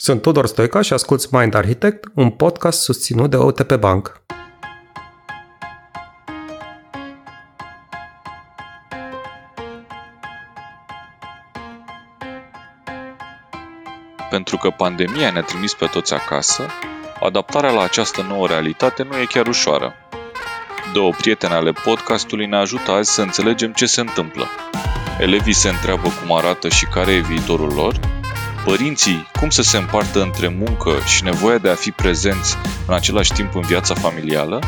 Sunt Tudor Stoica și asculți Mind Architect, un podcast susținut de OTP Bank. Pentru că pandemia ne-a trimis pe toți acasă, adaptarea la această nouă realitate nu e chiar ușoară. Două prietene ale podcastului ne ajută azi să înțelegem ce se întâmplă. Elevii se întreabă cum arată și care e viitorul lor, părinții cum să se împartă între muncă și nevoia de a fi prezenți în același timp în viața familială,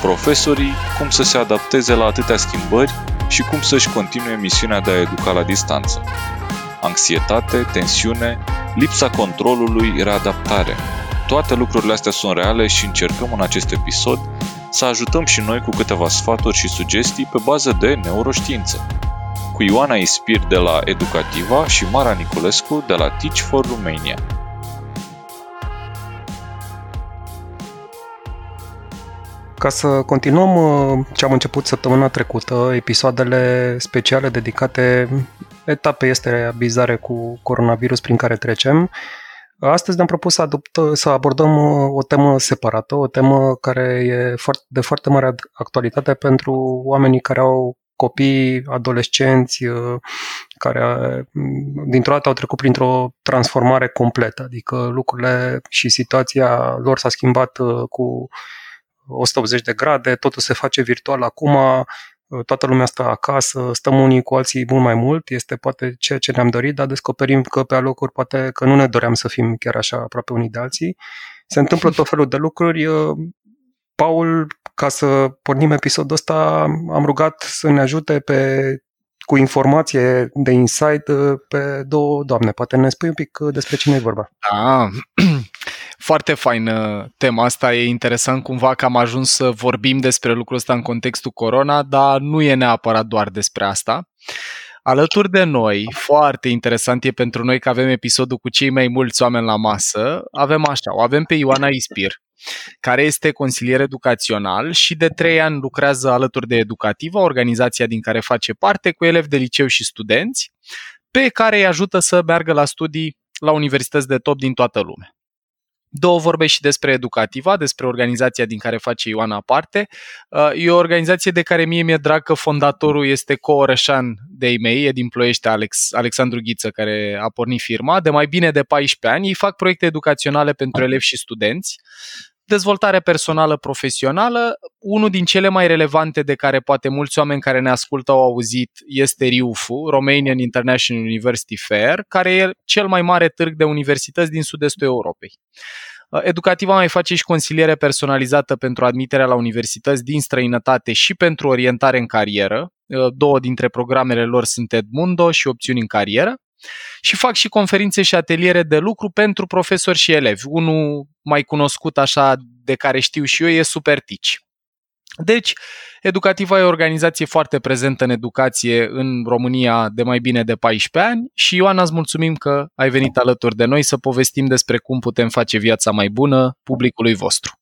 profesorii cum să se adapteze la atâtea schimbări și cum să-și continue misiunea de a educa la distanță. Anxietate, tensiune, lipsa controlului, readaptare. Toate lucrurile astea sunt reale și încercăm în acest episod să ajutăm și noi cu câteva sfaturi și sugestii pe bază de neuroștiință cu Ioana Ispir de la Educativa și Mara Niculescu de la Teach for Romania. Ca să continuăm uh, ce am început săptămâna trecută, episoadele speciale dedicate etapei este bizare cu coronavirus prin care trecem, Astăzi ne-am propus să, adoptă, să abordăm uh, o temă separată, o temă care e de foarte mare actualitate pentru oamenii care au copii, adolescenți uh, care uh, dintr-o dată au trecut printr-o transformare completă, adică lucrurile și situația lor s-a schimbat uh, cu 180 de grade, totul se face virtual acum, toată lumea stă acasă, stăm unii cu alții mult mai mult, este poate ceea ce ne-am dorit, dar descoperim că pe alocuri poate că nu ne doream să fim chiar așa aproape unii de alții. Se întâmplă tot felul de lucruri. Paul, ca să pornim episodul ăsta, am rugat să ne ajute pe, cu informație de insight uh, pe două doamne. Poate ne spui un pic uh, despre cine e vorba. Da, foarte faină tema asta. E interesant cumva că am ajuns să vorbim despre lucrul ăsta în contextul corona, dar nu e neapărat doar despre asta. Alături de noi, foarte interesant e pentru noi că avem episodul cu cei mai mulți oameni la masă, avem așa, o avem pe Ioana Ispir, care este consilier educațional și de trei ani lucrează alături de Educativa, organizația din care face parte, cu elevi de liceu și studenți, pe care îi ajută să meargă la studii la universități de top din toată lumea. Două vorbe și despre Educativa, despre organizația din care face Ioana parte. Uh, e o organizație de care mie mi-e drag că fondatorul este co-orășan de ei mei, e din Ploiește Alex, Alexandru Ghiță, care a pornit firma. De mai bine de 14 ani, ei fac proiecte educaționale pentru elevi și studenți Dezvoltare personală profesională, unul din cele mai relevante de care poate mulți oameni care ne ascultă au auzit este RIUFU, Romanian International University Fair, care e cel mai mare târg de universități din sud-estul Europei. Educativa mai face și consiliere personalizată pentru admiterea la universități din străinătate și pentru orientare în carieră. Două dintre programele lor sunt Edmundo și opțiuni în carieră și fac și conferințe și ateliere de lucru pentru profesori și elevi. Unul mai cunoscut așa de care știu și eu e Supertici. Deci, Educativa e o organizație foarte prezentă în educație în România de mai bine de 14 ani și Ioana, îți mulțumim că ai venit alături de noi să povestim despre cum putem face viața mai bună publicului vostru.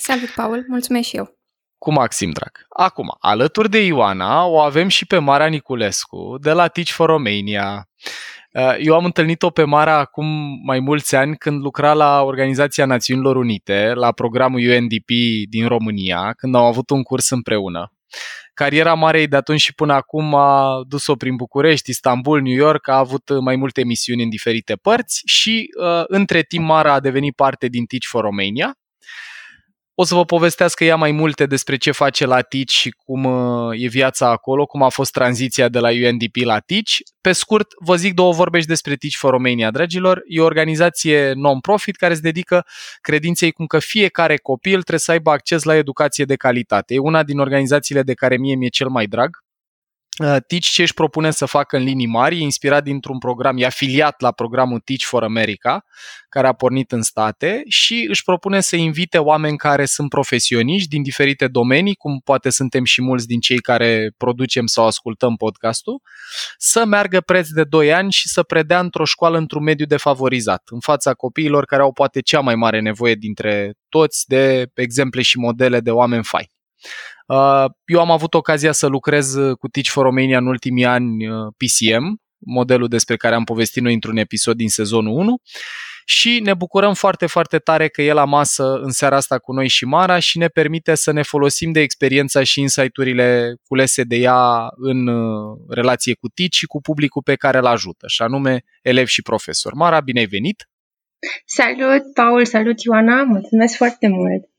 Salut, Paul! Mulțumesc și eu! Cu maxim drag. Acum, alături de Ioana, o avem și pe Mara Niculescu de la Teach for Romania. Uh, eu am întâlnit-o pe Mara acum mai mulți ani când lucra la Organizația Națiunilor Unite, la programul UNDP din România, când au avut un curs împreună. Cariera Marei de atunci și până acum a dus-o prin București, Istanbul, New York, a avut mai multe emisiuni în diferite părți și uh, între timp Mara a devenit parte din Teach for Romania o să vă povestească ea mai multe despre ce face la Teach și cum uh, e viața acolo, cum a fost tranziția de la UNDP la Teach. Pe scurt, vă zic două vorbe și despre Teach for Romania, dragilor. E o organizație non-profit care se dedică credinței cum că fiecare copil trebuie să aibă acces la educație de calitate. E una din organizațiile de care mie mi-e cel mai drag Uh, Teach ce își propune să facă în linii mari, e inspirat dintr-un program, e afiliat la programul Teach for America, care a pornit în state și își propune să invite oameni care sunt profesioniști din diferite domenii, cum poate suntem și mulți din cei care producem sau ascultăm podcastul, să meargă preț de 2 ani și să predea într-o școală într-un mediu defavorizat, în fața copiilor care au poate cea mai mare nevoie dintre toți de exemple și modele de oameni faini. Uh, eu am avut ocazia să lucrez uh, cu Teach for Romania în ultimii ani uh, PCM, modelul despre care am povestit noi într-un episod din sezonul 1 și ne bucurăm foarte, foarte tare că e la masă în seara asta cu noi și Mara și ne permite să ne folosim de experiența și insight-urile culese de ea în uh, relație cu TIC și cu publicul pe care îl ajută, și anume elevi și profesori. Mara, bine ai venit! Salut, Paul, salut, Ioana, mulțumesc foarte mult!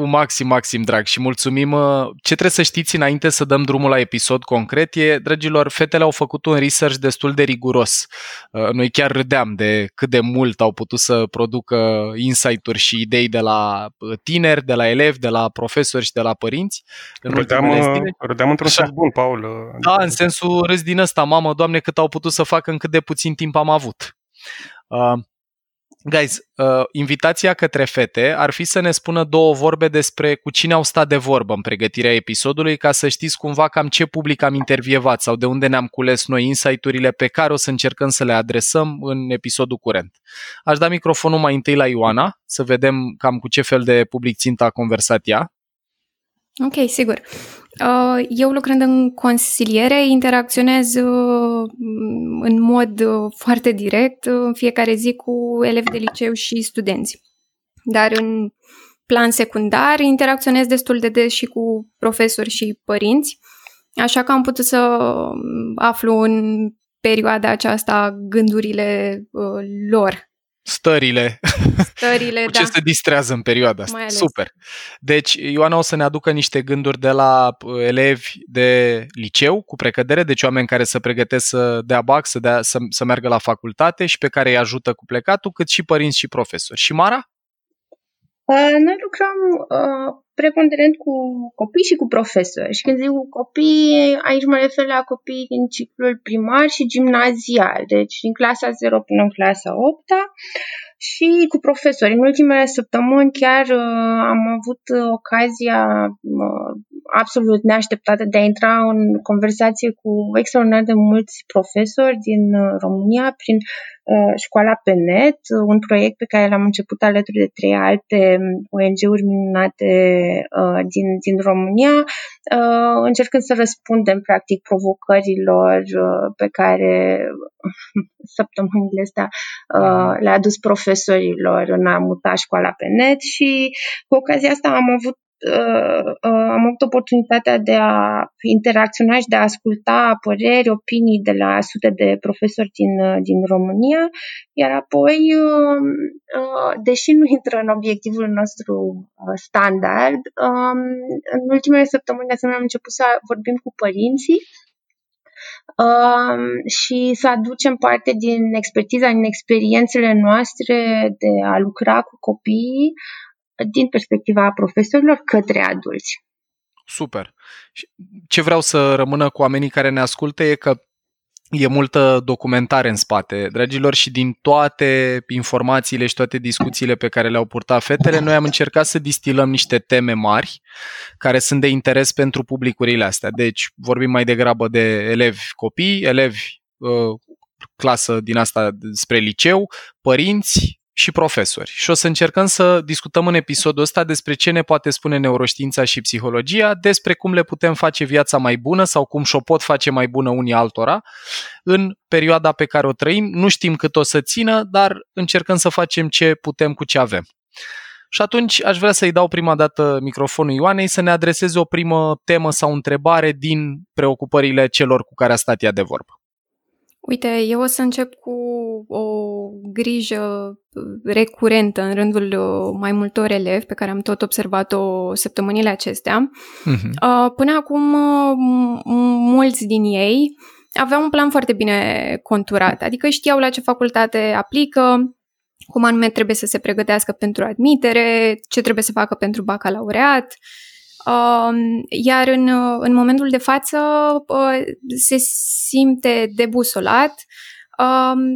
Cu maxim, maxim drag și mulțumim. Uh, ce trebuie să știți înainte să dăm drumul la episod concret e, dragilor, fetele au făcut un research destul de riguros. Uh, noi chiar râdeam de cât de mult au putut să producă insight-uri și idei de la uh, tineri, de la elevi, de la profesori și de la părinți. În râdeam, râdeam într-un sens bun, Paul. Da, în sensul râs din ăsta, mamă, doamne, cât au putut să facă în cât de puțin timp am avut. Guys, uh, invitația către fete ar fi să ne spună două vorbe despre cu cine au stat de vorbă în pregătirea episodului, ca să știți cumva cam ce public am intervievat sau de unde ne-am cules noi insight-urile pe care o să încercăm să le adresăm în episodul curent. Aș da microfonul mai întâi la Ioana, să vedem cam cu ce fel de public țintă a conversat ea. Ok, sigur. Uh, eu lucrând în consiliere interacționez uh, în mod uh, foarte direct în fiecare zi cu elevi de liceu și studenți. Dar în plan secundar interacționez destul de des și cu profesori și părinți, așa că am putut să aflu în perioada aceasta gândurile lor stările, stările cu ce da. se distrează în perioada asta. Super. Deci, Ioana o să ne aducă niște gânduri de la uh, elevi de liceu, cu precădere, deci oameni care se pregătesc să dea bac, să, dea, să, să meargă la facultate și pe care îi ajută cu plecatul, cât și părinți și profesori. Și Mara? Uh, noi lucrăm uh, preponderent cu copii și cu profesori. Și când zic cu copii, aici mă refer la copii din ciclul primar și gimnazial, deci din clasa 0 până în clasa 8 și cu profesori. În ultimele săptămâni chiar uh, am avut ocazia uh, absolut neașteptată de a intra în conversație cu extraordinar de mulți profesori din uh, România prin uh, școala pe net, un proiect pe care l-am început alături de trei alte um, ONG-uri minunate uh, din, din România, uh, încercând să răspundem practic provocărilor uh, pe care săptămânile astea uh, le-a adus profesorilor în a muta școala pe net și cu ocazia asta am avut uh, uh, am avut oportunitatea de a interacționa și de a asculta păreri, opinii de la sute de profesori din, uh, din România, iar apoi, uh, uh, deși nu intră în obiectivul nostru uh, standard, um, în ultimele săptămâni de asemenea am început să vorbim cu părinții Um, și să aducem parte din expertiza, din experiențele noastre de a lucra cu copiii din perspectiva profesorilor către adulți. Super. Ce vreau să rămână cu oamenii care ne ascultă e că e multă documentare în spate, dragilor, și din toate informațiile și toate discuțiile pe care le-au purtat fetele, noi am încercat să distilăm niște teme mari care sunt de interes pentru publicurile astea. Deci vorbim mai degrabă de elevi copii, elevi uh, clasă din asta spre liceu, părinți, și profesori. Și o să încercăm să discutăm în episodul ăsta despre ce ne poate spune neuroștiința și psihologia, despre cum le putem face viața mai bună sau cum și-o pot face mai bună unii altora în perioada pe care o trăim. Nu știm cât o să țină, dar încercăm să facem ce putem cu ce avem. Și atunci aș vrea să-i dau prima dată microfonul Ioanei să ne adreseze o primă temă sau întrebare din preocupările celor cu care a stat ea de vorbă. Uite, eu o să încep cu o grijă recurentă în rândul uh, mai multor elevi pe care am tot observat-o săptămânile acestea. Uh-huh. Până acum, uh, mulți din ei aveau un plan foarte bine conturat, adică știau la ce facultate aplică, cum anume trebuie să se pregătească pentru admitere, ce trebuie să facă pentru bacalaureat, iar în, în momentul de față uh, se simte debusolat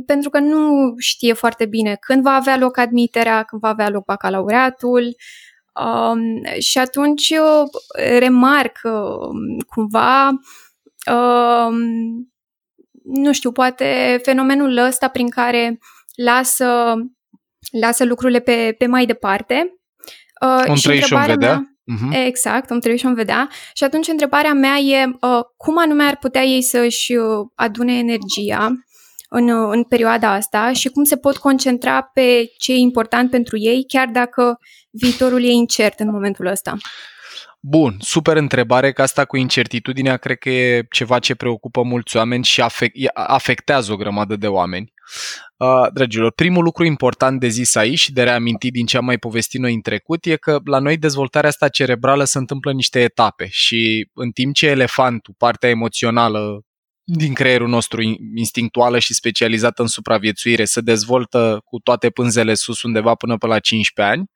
pentru că nu știe foarte bine când va avea loc admiterea, când va avea loc bacalaureatul și atunci uh, remarc uh, cumva nu știu, poate fenomenul ăsta prin care lasă, lasă lucrurile pe, pe mai departe. Un și întrebarea vedea? Mea, Uh-huh. Exact, îmi trebuie și am vedea. Și atunci întrebarea mea e uh, cum anume ar putea ei să-și uh, adune energia în, în perioada asta și cum se pot concentra pe ce e important pentru ei, chiar dacă viitorul e incert în momentul ăsta? Bun, super întrebare, că asta cu incertitudinea cred că e ceva ce preocupă mulți oameni și afectează o grămadă de oameni. Uh, dragilor, primul lucru important de zis aici și de reamintit din ce am mai povestit noi în trecut e că la noi dezvoltarea asta cerebrală se întâmplă în niște etape și în timp ce elefantul, partea emoțională, din creierul nostru instinctuală și specializată în supraviețuire se dezvoltă cu toate pânzele sus undeva până pe la 15 ani,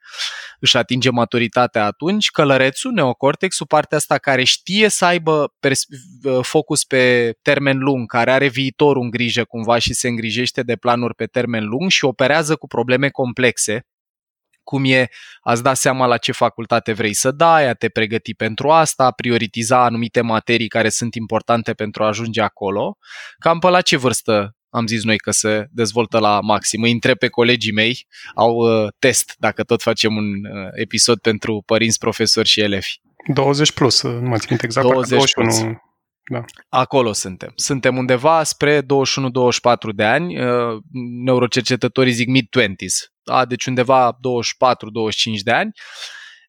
își atinge maturitatea atunci, călărețul, neocortexul, partea asta care știe să aibă pers- focus pe termen lung, care are viitorul în grijă cumva și se îngrijește de planuri pe termen lung și operează cu probleme complexe, cum e ați da seama la ce facultate vrei să dai, a te pregăti pentru asta, a prioritiza anumite materii care sunt importante pentru a ajunge acolo. Cam pe la ce vârstă am zis noi că se dezvoltă la maxim. Îi întreb pe colegii mei, au uh, test, dacă tot facem un uh, episod pentru părinți, profesori și elevi. 20 plus, uh, nu mă țin exact. 20 21, plus. Da. Acolo suntem. Suntem undeva spre 21-24 de ani. Uh, neurocercetătorii zic mid-20s. Da? Deci undeva 24-25 de ani.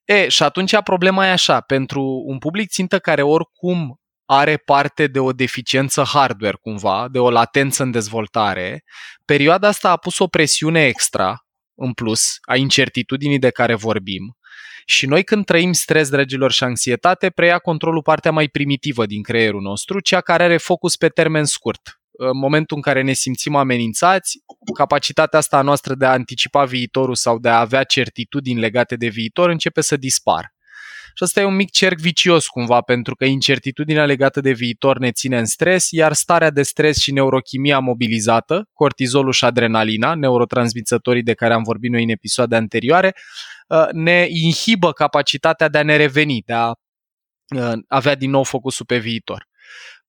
E, și atunci problema e așa, pentru un public țintă care oricum are parte de o deficiență hardware cumva, de o latență în dezvoltare, perioada asta a pus o presiune extra în plus a incertitudinii de care vorbim și noi când trăim stres, dragilor, și anxietate, preia controlul partea mai primitivă din creierul nostru, cea care are focus pe termen scurt. În momentul în care ne simțim amenințați, capacitatea asta noastră de a anticipa viitorul sau de a avea certitudini legate de viitor începe să dispară. Și asta e un mic cerc vicios cumva, pentru că incertitudinea legată de viitor ne ține în stres, iar starea de stres și neurochimia mobilizată, cortizolul și adrenalina, neurotransmițătorii de care am vorbit noi în episoade anterioare, uh, ne inhibă capacitatea de a ne reveni, de a uh, avea din nou focusul pe viitor.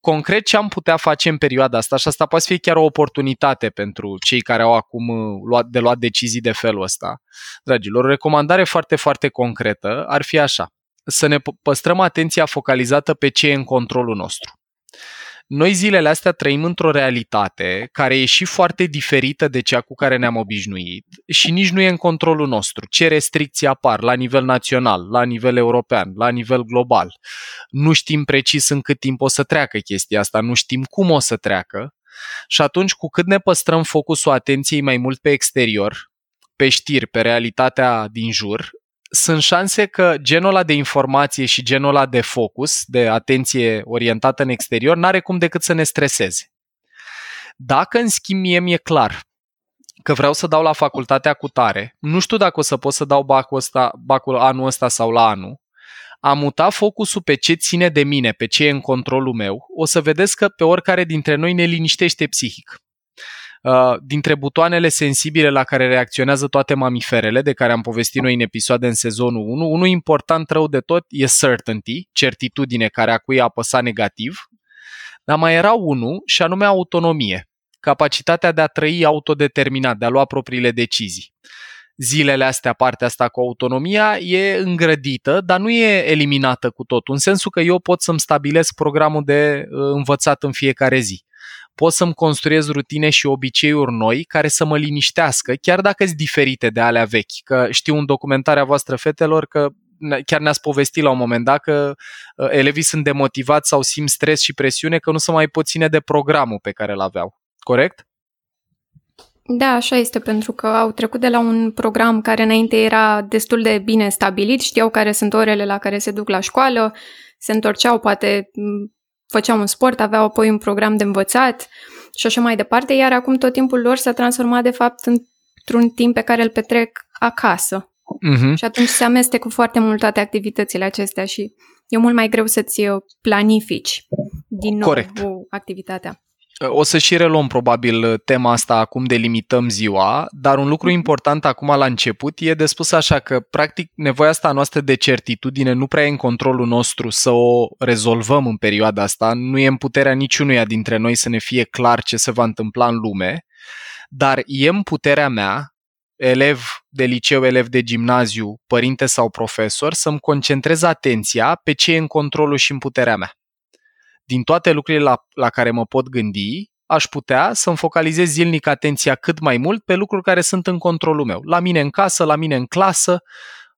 Concret, ce am putea face în perioada asta, și asta poate fi chiar o oportunitate pentru cei care au acum uh, de luat decizii de felul ăsta. Dragilor, o recomandare foarte, foarte concretă ar fi așa să ne păstrăm atenția focalizată pe ce e în controlul nostru. Noi zilele astea trăim într-o realitate care e și foarte diferită de cea cu care ne-am obișnuit și nici nu e în controlul nostru. Ce restricții apar la nivel național, la nivel european, la nivel global. Nu știm precis în cât timp o să treacă chestia asta, nu știm cum o să treacă și atunci cu cât ne păstrăm focusul atenției mai mult pe exterior, pe știri, pe realitatea din jur, sunt șanse că genul ăla de informație și genul ăla de focus, de atenție orientată în exterior, n-are cum decât să ne streseze. Dacă, în schimb, mie mi-e clar că vreau să dau la facultatea cu tare, nu știu dacă o să pot să dau bacul, ăsta, bacul anul ăsta sau la anul, am mutat focusul pe ce ține de mine, pe ce e în controlul meu, o să vedeți că pe oricare dintre noi ne liniștește psihic. Uh, dintre butoanele sensibile la care reacționează toate mamiferele, de care am povestit noi în episoade în sezonul 1, unul important rău de tot e certainty, certitudine care a cui a apăsat negativ, dar mai era unul și anume autonomie, capacitatea de a trăi autodeterminat, de a lua propriile decizii. Zilele astea, partea asta cu autonomia, e îngrădită, dar nu e eliminată cu totul, în sensul că eu pot să-mi stabilesc programul de uh, învățat în fiecare zi pot să-mi construiez rutine și obiceiuri noi care să mă liniștească, chiar dacă sunt diferite de alea vechi. Că știu în documentarea voastră, fetelor, că chiar ne-ați povestit la un moment dat că uh, elevii sunt demotivați sau simt stres și presiune că nu se mai pot ține de programul pe care îl aveau. Corect? Da, așa este, pentru că au trecut de la un program care înainte era destul de bine stabilit, știau care sunt orele la care se duc la școală, se întorceau poate făceau un sport, aveau apoi un program de învățat și așa mai departe, iar acum tot timpul lor s-a transformat de fapt într-un timp pe care îl petrec acasă. Uh-huh. Și atunci se amestecă foarte mult toate activitățile acestea și e mult mai greu să-ți planifici din nou Corect. activitatea. O să și reluăm probabil tema asta acum de limităm ziua, dar un lucru important acum la început e de spus așa că practic nevoia asta noastră de certitudine nu prea e în controlul nostru să o rezolvăm în perioada asta, nu e în puterea niciunuia dintre noi să ne fie clar ce se va întâmpla în lume, dar e în puterea mea, elev de liceu, elev de gimnaziu, părinte sau profesor, să-mi concentrez atenția pe ce e în controlul și în puterea mea din toate lucrurile la, la care mă pot gândi, aș putea să-mi focalizez zilnic atenția cât mai mult pe lucruri care sunt în controlul meu. La mine în casă, la mine în clasă,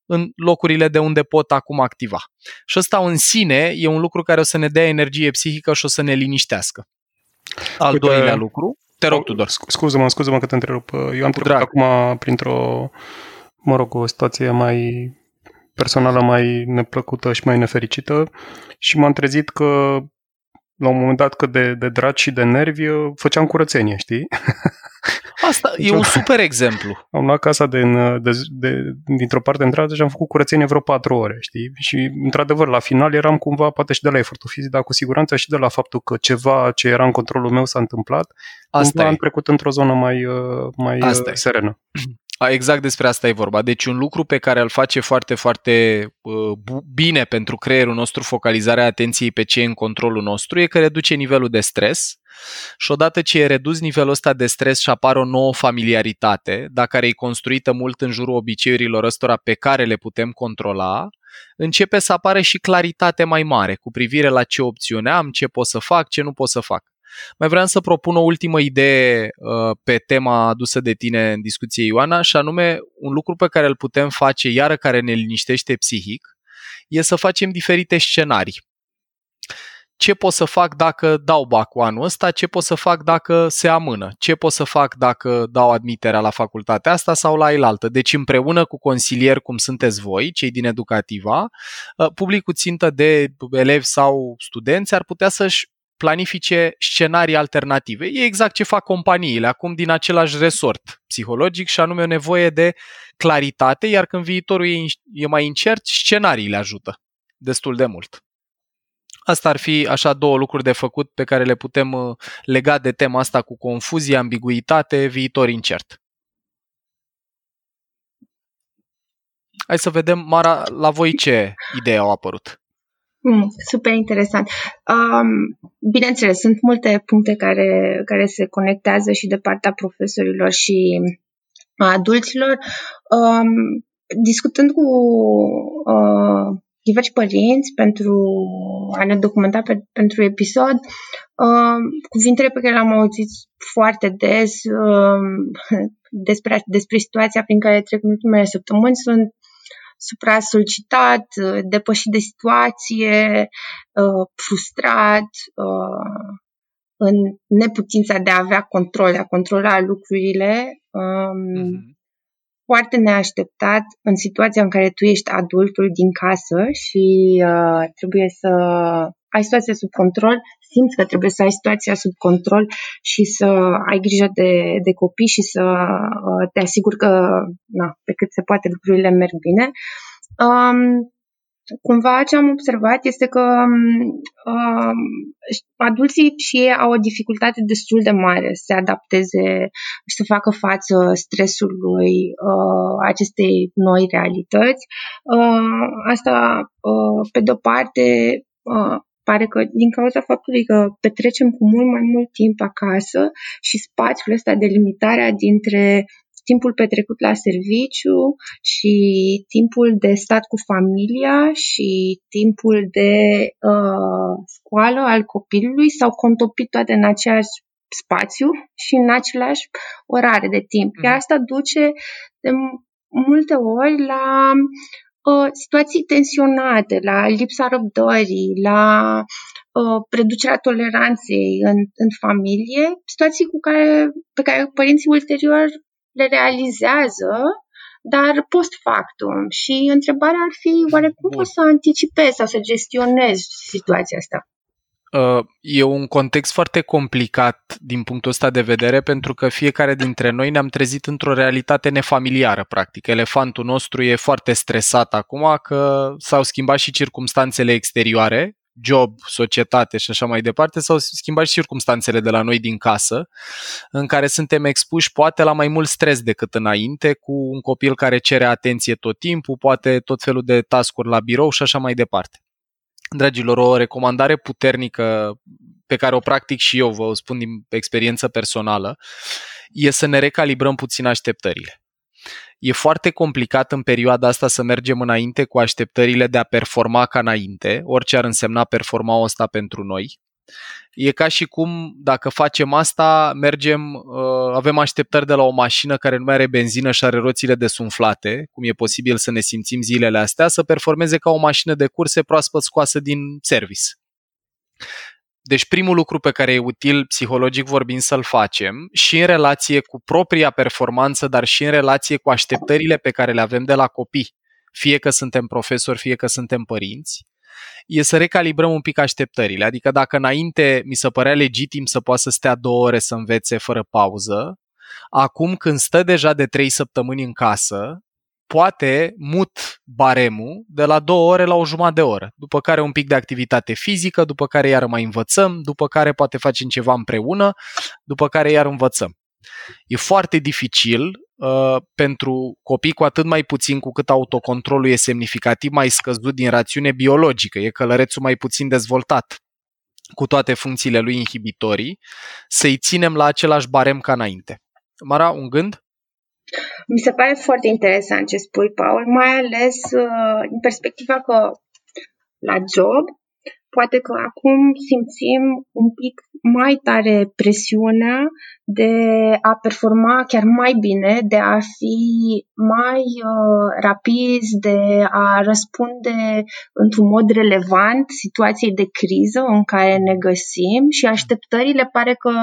în locurile de unde pot acum activa. Și ăsta în sine e un lucru care o să ne dea energie psihică și o să ne liniștească. Al Uite, doilea lucru, te rog, Tudor. Scuză-mă, scuză-mă că te întrerup. Eu am trecut acum printr-o, mă rog, o situație mai personală mai neplăcută și mai nefericită și m-am trezit că la un moment dat cât de, de dragi și de nervi făceam curățenie, știi? Asta e un super exemplu. Am luat casa de, de, de, dintr-o parte într-alta și am făcut curățenie vreo patru ore, știi? Și, într-adevăr, la final eram cumva, poate și de la efortul fizic, dar cu siguranță și de la faptul că ceva ce era în controlul meu s-a întâmplat, Asta cumva e. am trecut într-o zonă mai, mai Asta serenă. Exact despre asta e vorba. Deci un lucru pe care îl face foarte, foarte uh, bine pentru creierul nostru focalizarea atenției pe ce e în controlul nostru e că reduce nivelul de stres și odată ce e redus nivelul ăsta de stres și apare o nouă familiaritate, dacă care e construită mult în jurul obiceiurilor ăstora pe care le putem controla, începe să apară și claritate mai mare cu privire la ce opțiune am, ce pot să fac, ce nu pot să fac. Mai vreau să propun o ultimă idee uh, pe tema adusă de tine în discuție, Ioana, și anume un lucru pe care îl putem face, iară care ne liniștește psihic, e să facem diferite scenarii. Ce pot să fac dacă dau bacul anul ăsta, ce pot să fac dacă se amână, ce pot să fac dacă dau admiterea la facultatea asta sau la elaltă. Deci împreună cu consilieri cum sunteți voi, cei din educativa, uh, publicul țintă de elevi sau studenți ar putea să-și planifice scenarii alternative. E exact ce fac companiile acum din același resort psihologic și anume o nevoie de claritate, iar când viitorul e, e mai incert, scenariile ajută destul de mult. Asta ar fi așa două lucruri de făcut pe care le putem uh, lega de tema asta cu confuzie, ambiguitate, viitor incert. Hai să vedem, Mara, la voi ce idei au apărut? Mm, super interesant. Um, bineînțeles, sunt multe puncte care, care se conectează și de partea profesorilor și a adulților. Um, discutând cu uh, diversi părinți pentru a ne documenta pe, pentru episod, uh, cuvintele pe care le-am auzit foarte des uh, despre, despre situația prin care trec în ultimele săptămâni sunt supra-solicitat, uh, depășit de situație, uh, frustrat, uh, în neputința de a avea control, de a controla lucrurile, mm-hmm. Foarte neașteptat în situația în care tu ești adultul din casă și uh, trebuie să ai situația sub control, simți că trebuie să ai situația sub control și să ai grijă de, de copii și să uh, te asiguri că, na, pe cât se poate, lucrurile merg bine. Um, cumva ce am observat este că um, adulții și ei au o dificultate destul de mare să se adapteze și să facă față stresului uh, acestei noi realități. Uh, asta, uh, pe de-o parte, uh, pare că din cauza faptului că petrecem cu mult mai mult timp acasă și spațiul ăsta de limitarea dintre timpul petrecut la serviciu și timpul de stat cu familia și timpul de uh, școală al copilului s-au contopit toate în aceeași spațiu și în același orare de timp. Iar mhm. asta duce de multe ori la uh, situații tensionate, la lipsa răbdării, la uh, reducerea toleranței în, în familie, situații cu care, pe care părinții ulterior le realizează, dar post factum. Și întrebarea ar fi, oare cum poți să anticipezi sau să gestionezi situația asta? Uh, e un context foarte complicat din punctul ăsta de vedere pentru că fiecare dintre noi ne-am trezit într-o realitate nefamiliară, practic. Elefantul nostru e foarte stresat acum că s-au schimbat și circumstanțele exterioare, job, societate și așa mai departe, s-au schimbat și circumstanțele de la noi din casă, în care suntem expuși poate la mai mult stres decât înainte, cu un copil care cere atenție tot timpul, poate tot felul de tascuri la birou și așa mai departe. Dragilor, o recomandare puternică pe care o practic și eu, vă spun din experiență personală, e să ne recalibrăm puțin așteptările. E foarte complicat în perioada asta să mergem înainte cu așteptările de a performa ca înainte, orice ar însemna performa asta pentru noi. E ca și cum dacă facem asta, mergem, uh, avem așteptări de la o mașină care nu mai are benzină și are roțile desumflate, cum e posibil să ne simțim zilele astea, să performeze ca o mașină de curse proaspăt scoasă din service. Deci primul lucru pe care e util psihologic vorbind să-l facem și în relație cu propria performanță, dar și în relație cu așteptările pe care le avem de la copii, fie că suntem profesori, fie că suntem părinți, e să recalibrăm un pic așteptările. Adică dacă înainte mi se părea legitim să poată să stea două ore să învețe fără pauză, acum când stă deja de trei săptămâni în casă, poate mut baremul de la două ore la o jumătate de oră, după care un pic de activitate fizică, după care iar mai învățăm, după care poate facem ceva împreună, după care iar învățăm. E foarte dificil uh, pentru copii cu atât mai puțin cu cât autocontrolul e semnificativ mai scăzut din rațiune biologică, e călărețul mai puțin dezvoltat cu toate funcțiile lui inhibitorii, să-i ținem la același barem ca înainte. Mara, un gând? Mi se pare foarte interesant ce spui, Paul, mai ales uh, din perspectiva că la job poate că acum simțim un pic mai tare presiunea de a performa chiar mai bine, de a fi mai uh, rapizi, de a răspunde într-un mod relevant situației de criză în care ne găsim și așteptările pare că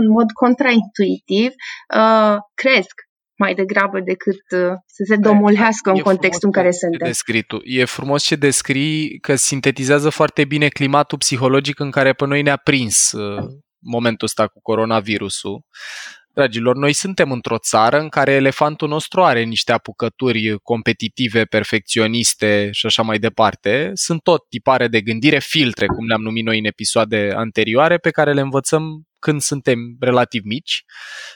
în mod contraintuitiv uh, cresc mai degrabă decât uh, să se domolhească în contextul în care suntem. Descrii E frumos ce descrii că sintetizează foarte bine climatul psihologic în care pe noi ne-a prins uh, momentul ăsta cu coronavirusul. Dragilor, noi suntem într-o țară în care elefantul nostru are niște apucături competitive, perfecționiste și așa mai departe. Sunt tot tipare de gândire, filtre, cum le-am numit noi în episoade anterioare, pe care le învățăm când suntem relativ mici.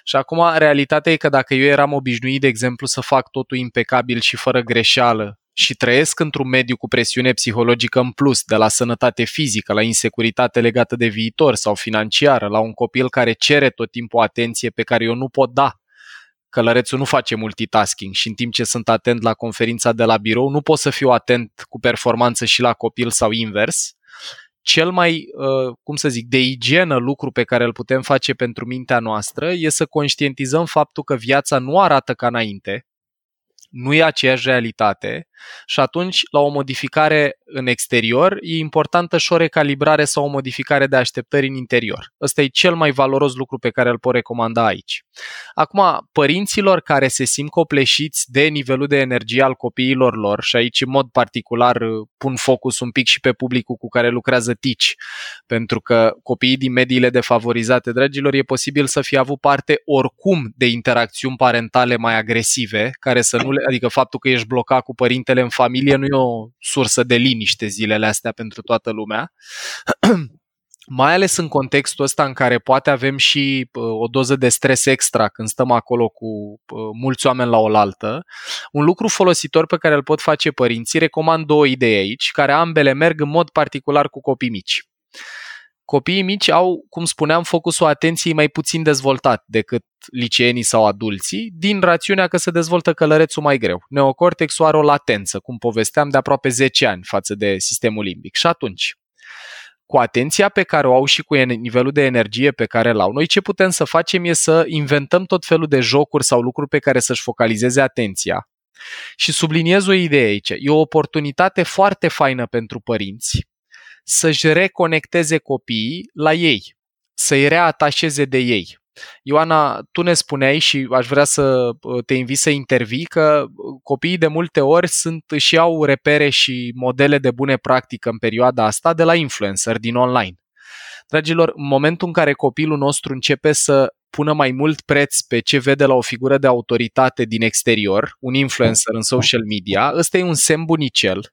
Și acum realitatea e că dacă eu eram obișnuit, de exemplu, să fac totul impecabil și fără greșeală și trăiesc într-un mediu cu presiune psihologică în plus, de la sănătate fizică, la insecuritate legată de viitor sau financiară, la un copil care cere tot timpul atenție pe care eu nu pot da. Călărețul nu face multitasking și în timp ce sunt atent la conferința de la birou, nu pot să fiu atent cu performanță și la copil sau invers cel mai, uh, cum să zic, de igienă lucru pe care îl putem face pentru mintea noastră e să conștientizăm faptul că viața nu arată ca înainte, nu e aceeași realitate și atunci la o modificare în exterior e importantă și o recalibrare sau o modificare de așteptări în interior. Ăsta e cel mai valoros lucru pe care îl pot recomanda aici. Acum, părinților care se simt copleșiți de nivelul de energie al copiilor lor și aici în mod particular pun focus un pic și pe publicul cu care lucrează TICI, pentru că copiii din mediile defavorizate, dragilor, e posibil să fie avut parte oricum de interacțiuni parentale mai agresive, care să nu le, adică faptul că ești blocat cu părintele în familie nu e o sursă de liniște zilele astea pentru toată lumea. mai ales în contextul ăsta în care poate avem și o doză de stres extra când stăm acolo cu mulți oameni la oaltă, un lucru folositor pe care îl pot face părinții, recomand două idei aici, care ambele merg în mod particular cu copii mici. Copiii mici au, cum spuneam, focusul atenției mai puțin dezvoltat decât liceenii sau adulții, din rațiunea că se dezvoltă călărețul mai greu. Neocortexul are o latență, cum povesteam, de aproape 10 ani față de sistemul limbic. Și atunci, cu atenția pe care o au și cu nivelul de energie pe care îl au, noi ce putem să facem e să inventăm tot felul de jocuri sau lucruri pe care să-și focalizeze atenția. Și subliniez o idee aici. E o oportunitate foarte faină pentru părinți să-și reconecteze copiii la ei, să-i reatașeze de ei. Ioana, tu ne spuneai și aș vrea să uh, te invit să intervii că uh, copiii de multe ori sunt și au repere și modele de bune practică în perioada asta de la influencer din online. Dragilor, în momentul în care copilul nostru începe să pună mai mult preț pe ce vede la o figură de autoritate din exterior, un influencer în social media, ăsta e un semn bunicel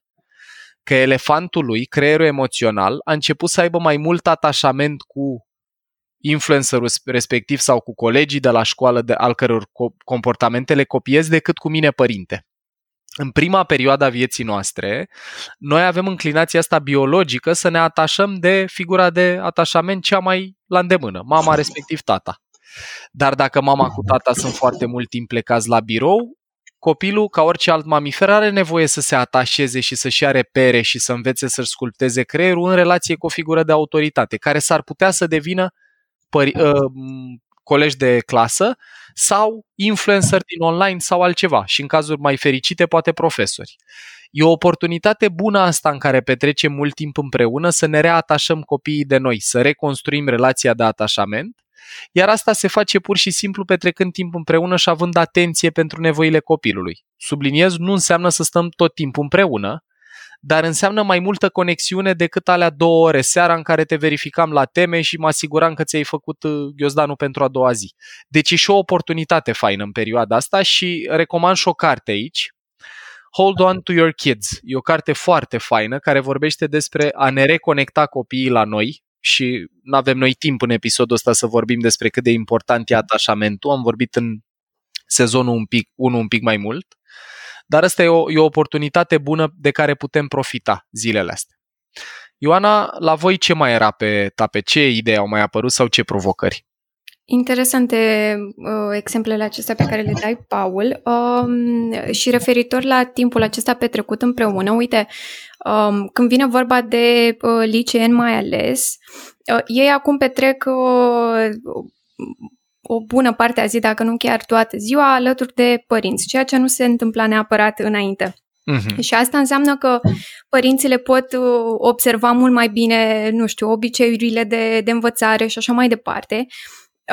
că elefantul lui, creierul emoțional, a început să aibă mai mult atașament cu influencerul respectiv sau cu colegii de la școală de, al căror comportamente le copiez decât cu mine părinte. În prima perioadă a vieții noastre, noi avem înclinația asta biologică să ne atașăm de figura de atașament cea mai la îndemână, mama respectiv tata. Dar dacă mama cu tata sunt foarte mult timp plecați la birou, copilul, ca orice alt mamifer, are nevoie să se atașeze și să-și ia repere și să învețe să-și sculpteze creierul în relație cu o figură de autoritate, care s-ar putea să devină pări, uh, colegi de clasă sau influencer din online sau altceva și în cazuri mai fericite poate profesori. E o oportunitate bună asta în care petrecem mult timp împreună să ne reatașăm copiii de noi, să reconstruim relația de atașament iar asta se face pur și simplu petrecând timp împreună și având atenție pentru nevoile copilului. Subliniez, nu înseamnă să stăm tot timpul împreună, dar înseamnă mai multă conexiune decât alea două ore seara în care te verificam la teme și mă asiguram că ți-ai făcut uh, ghiozdanul pentru a doua zi. Deci e și o oportunitate faină în perioada asta și recomand și o carte aici, Hold On to Your Kids. E o carte foarte faină care vorbește despre a ne reconecta copiii la noi, și nu avem noi timp în episodul ăsta să vorbim despre cât de important e atașamentul. Am vorbit în sezonul un pic, unul un pic mai mult. Dar asta e o, e o oportunitate bună de care putem profita zilele astea. Ioana, la voi ce mai era pe tapet? Ce idei au mai apărut sau ce provocări? Interesante uh, exemplele acestea pe care le dai, Paul. Um, și referitor la timpul acesta petrecut împreună, uite, um, când vine vorba de uh, liceeni mai ales, uh, ei acum petrec uh, o bună parte a zi, dacă nu chiar toată ziua, alături de părinți, ceea ce nu se întâmpla neapărat înainte. Uh-huh. Și asta înseamnă că părinții le pot uh, observa mult mai bine, nu știu, obiceiurile de, de învățare și așa mai departe.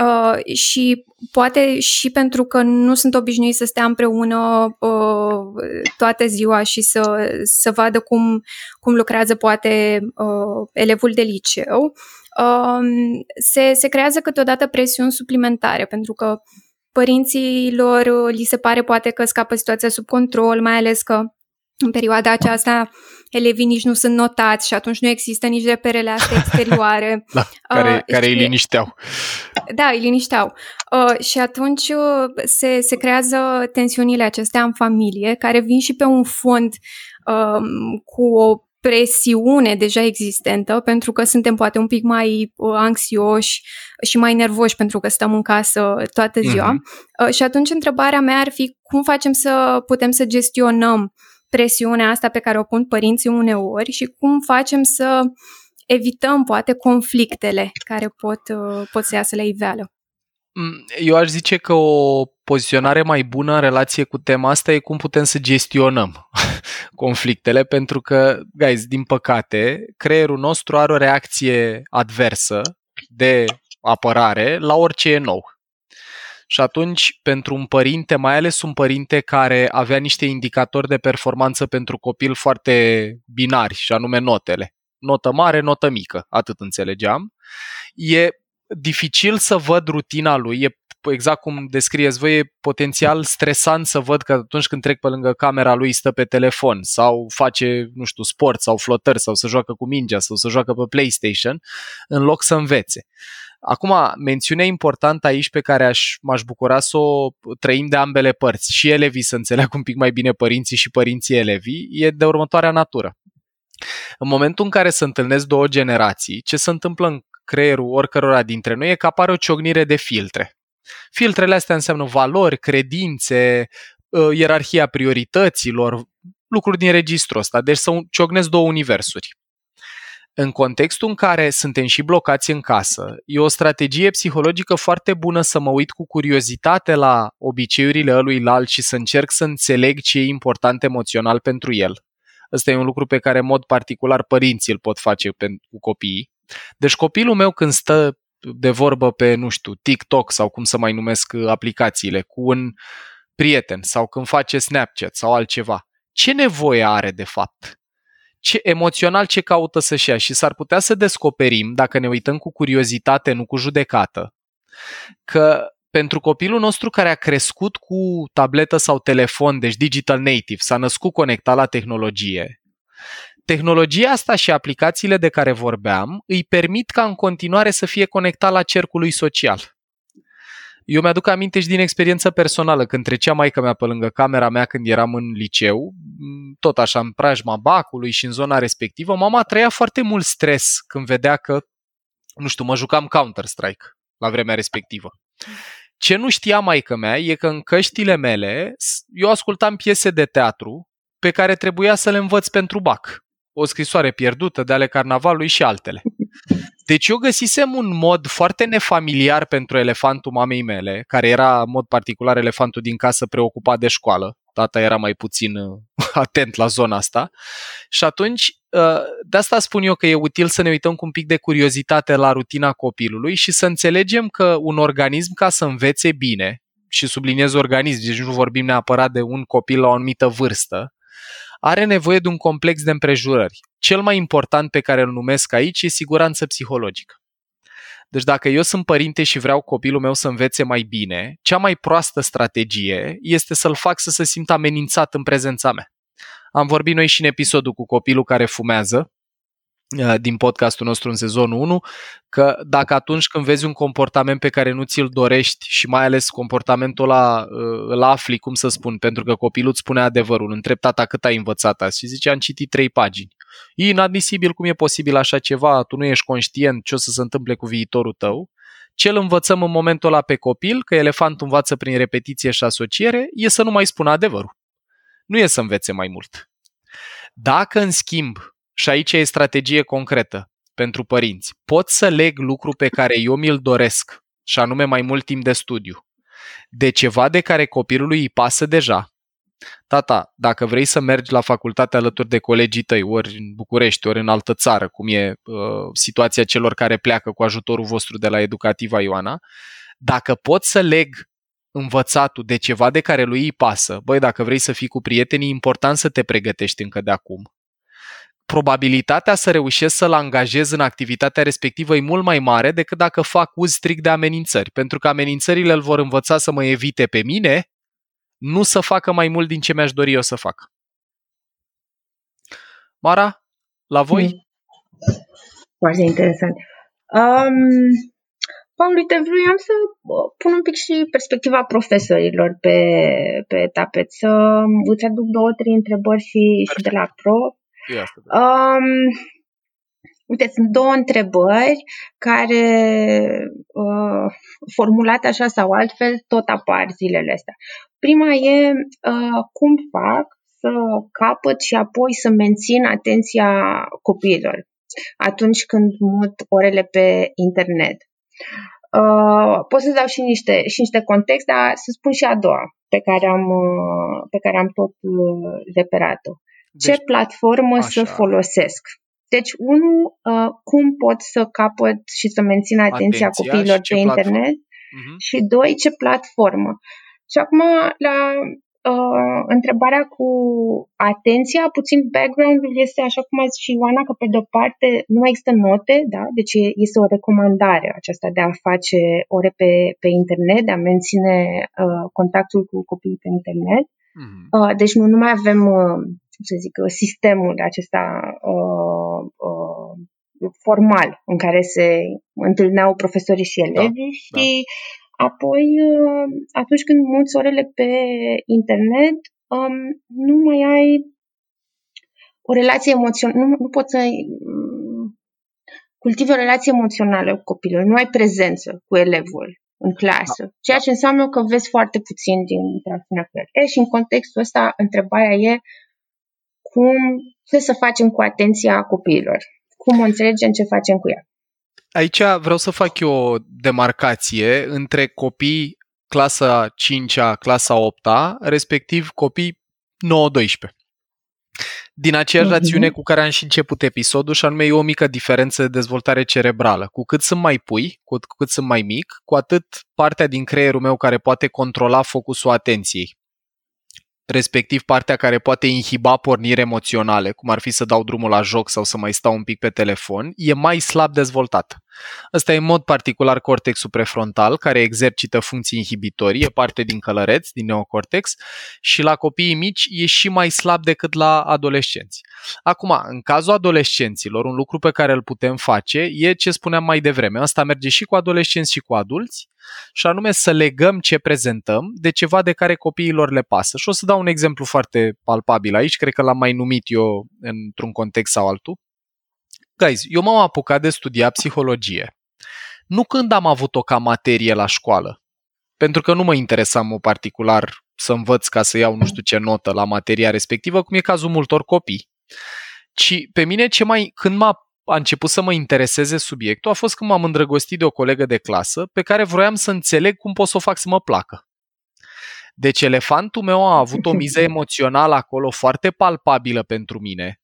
Uh, și poate și pentru că nu sunt obișnuiți să stea împreună uh, toată ziua și să, să vadă cum, cum lucrează poate uh, elevul de liceu, uh, se, se creează câteodată presiuni suplimentare, pentru că părinților li se pare poate că scapă situația sub control, mai ales că în perioada aceasta elevii nici nu sunt notați și atunci nu există nici reperele astea exterioare. da, care, uh, care și, îi linișteau. Da, îi linișteau. Uh, și atunci uh, se, se creează tensiunile acestea în familie, care vin și pe un fond uh, cu o presiune deja existentă, pentru că suntem poate un pic mai uh, anxioși și mai nervoși pentru că stăm în casă toată ziua. Mm-hmm. Uh, și atunci întrebarea mea ar fi cum facem să putem să gestionăm presiunea asta pe care o pun părinții uneori și cum facem să evităm poate conflictele care pot, uh, pot să iasă la iveală. Mm, eu aș zice că o poziționare mai bună în relație cu tema asta e cum putem să gestionăm conflictele, pentru că, guys, din păcate, creierul nostru are o reacție adversă de apărare la orice e nou. Și atunci, pentru un părinte, mai ales un părinte care avea niște indicatori de performanță pentru copil foarte binari, și anume notele. Notă mare, notă mică, atât înțelegeam. E dificil să văd rutina lui, e exact cum descrieți voi, e potențial stresant să văd că atunci când trec pe lângă camera lui stă pe telefon sau face, nu știu, sport sau flotări sau să joacă cu mingea sau să joacă pe PlayStation, în loc să învețe. Acum, mențiunea importantă aici pe care aș, m-aș bucura să o trăim de ambele părți, și elevii să înțeleagă un pic mai bine părinții și părinții elevii, e de următoarea natură. În momentul în care se întâlnesc două generații, ce se întâmplă în creierul oricărora dintre noi e că apare o ciognire de filtre. Filtrele astea înseamnă valori, credințe, ă, ierarhia priorităților, lucruri din registrul ăsta. Deci să ciognesc două universuri. În contextul în care suntem și blocați în casă, e o strategie psihologică foarte bună să mă uit cu curiozitate la obiceiurile ăluilalt și să încerc să înțeleg ce e important emoțional pentru el. Ăsta e un lucru pe care, în mod particular, părinții îl pot face cu copiii. Deci copilul meu când stă de vorbă pe, nu știu, TikTok sau cum să mai numesc aplicațiile, cu un prieten sau când face Snapchat sau altceva, ce nevoie are de fapt? ce emoțional ce caută să-și ia și s-ar putea să descoperim, dacă ne uităm cu curiozitate, nu cu judecată, că pentru copilul nostru care a crescut cu tabletă sau telefon, deci digital native, s-a născut conectat la tehnologie, tehnologia asta și aplicațiile de care vorbeam îi permit ca în continuare să fie conectat la cercul lui social. Eu mi-aduc aminte și din experiență personală, când trecea maica mea pe lângă camera mea când eram în liceu, tot așa în preajma bacului și în zona respectivă, mama trăia foarte mult stres când vedea că, nu știu, mă jucam Counter-Strike la vremea respectivă. Ce nu știa maică mea e că în căștile mele eu ascultam piese de teatru pe care trebuia să le învăț pentru bac. O scrisoare pierdută de ale carnavalului și altele. Deci eu găsisem un mod foarte nefamiliar pentru elefantul mamei mele, care era în mod particular elefantul din casă preocupat de școală. Tata era mai puțin uh, atent la zona asta. Și atunci, uh, de asta spun eu că e util să ne uităm cu un pic de curiozitate la rutina copilului și să înțelegem că un organism, ca să învețe bine, și subliniez organism, deci nu vorbim neapărat de un copil la o anumită vârstă, are nevoie de un complex de împrejurări. Cel mai important pe care îl numesc aici e siguranță psihologică. Deci dacă eu sunt părinte și vreau copilul meu să învețe mai bine, cea mai proastă strategie este să-l fac să se simtă amenințat în prezența mea. Am vorbit noi și în episodul cu copilul care fumează, uh, din podcastul nostru în sezonul 1, că dacă atunci când vezi un comportament pe care nu ți-l dorești și mai ales comportamentul ăla uh, îl afli, cum să spun, pentru că copilul îți spune adevărul, întreb tata cât ai învățat azi și zice am citit trei pagini. E inadmisibil cum e posibil așa ceva, tu nu ești conștient ce o să se întâmple cu viitorul tău. Ce îl învățăm în momentul ăla pe copil, că elefantul învață prin repetiție și asociere, e să nu mai spună adevărul. Nu e să învețe mai mult. Dacă, în schimb, și aici e strategie concretă pentru părinți, pot să leg lucru pe care eu mi-l doresc, și anume mai mult timp de studiu, de ceva de care copilului îi pasă deja, tata, dacă vrei să mergi la facultate alături de colegii tăi, ori în București, ori în altă țară, cum e uh, situația celor care pleacă cu ajutorul vostru de la Educativa Ioana, dacă pot să leg învățatul de ceva de care lui îi pasă, băi, dacă vrei să fii cu prietenii, e important să te pregătești încă de acum. Probabilitatea să reușesc să-l angajez în activitatea respectivă e mult mai mare decât dacă fac uz strict de amenințări, pentru că amenințările îl vor învăța să mă evite pe mine nu să facă mai mult din ce mi-aș dori eu să fac. Mara, la voi? Hmm. Foarte interesant. Um, Paul, uite, vreau să pun un pic și perspectiva profesorilor pe, pe tapet, să îți aduc două, trei întrebări și, și de la pro. Um, Uite, sunt două întrebări care, uh, formulate așa sau altfel, tot apar zilele astea. Prima e uh, cum fac să capăt și apoi să mențin atenția copiilor atunci când mut orele pe internet. Uh, pot să dau și niște, și niște context, dar să spun și a doua pe care am, uh, pe care am tot uh, reperat-o. Deci, Ce platformă așa. să folosesc? Deci, unul, uh, cum pot să capăt și să mențin atenția, atenția copiilor pe platformă? internet uh-huh. și doi, ce platformă. Și acum, la uh, întrebarea cu atenția, puțin background-ul este, așa cum a zis și Ioana, că pe de-o parte nu există note, da? deci este o recomandare aceasta de a face ore pe, pe internet, de a menține uh, contactul cu copiii pe internet. Uh-huh. Uh, deci nu, nu mai avem uh, să zic, sistemul acesta uh, uh, formal în care se întâlneau profesorii și elevii da, și da. apoi uh, atunci când mulți orele pe internet um, nu mai ai o relație emoțională, nu, nu poți să um, cultivi o relație emoțională cu copilul, nu ai prezență cu elevul în clasă, da, ceea da. ce înseamnă că vezi foarte puțin din interacțiunea cu el. E, și în contextul ăsta, întrebarea e cum, ce să facem cu atenția copiilor, cum o înțelegem, ce facem cu ea. Aici vreau să fac eu o demarcație între copii clasa 5-a, clasa 8-a, respectiv copii 9-12. Din aceeași uh-huh. rațiune cu care am și început episodul, și anume e o mică diferență de dezvoltare cerebrală. Cu cât sunt mai pui, cu cât sunt mai mic, cu atât partea din creierul meu care poate controla focusul atenției respectiv partea care poate inhiba porniri emoționale, cum ar fi să dau drumul la joc sau să mai stau un pic pe telefon, e mai slab dezvoltată. Ăsta e în mod particular cortexul prefrontal, care exercită funcții inhibitorii, e parte din călăreț, din neocortex, și la copiii mici e și mai slab decât la adolescenți. Acum, în cazul adolescenților, un lucru pe care îl putem face e ce spuneam mai devreme. Asta merge și cu adolescenți și cu adulți, și anume să legăm ce prezentăm de ceva de care copiilor le pasă. Și o să dau un exemplu foarte palpabil aici, cred că l-am mai numit eu într-un context sau altul. Guys, eu m-am apucat de studia psihologie. Nu când am avut-o ca materie la școală, pentru că nu mă interesam o particular să învăț ca să iau nu știu ce notă la materia respectivă, cum e cazul multor copii. Ci pe mine ce mai, când m-a a început să mă intereseze subiectul a fost când m-am îndrăgostit de o colegă de clasă pe care vroiam să înțeleg cum pot să o fac să mă placă. Deci elefantul meu a avut o miză emoțională acolo foarte palpabilă pentru mine,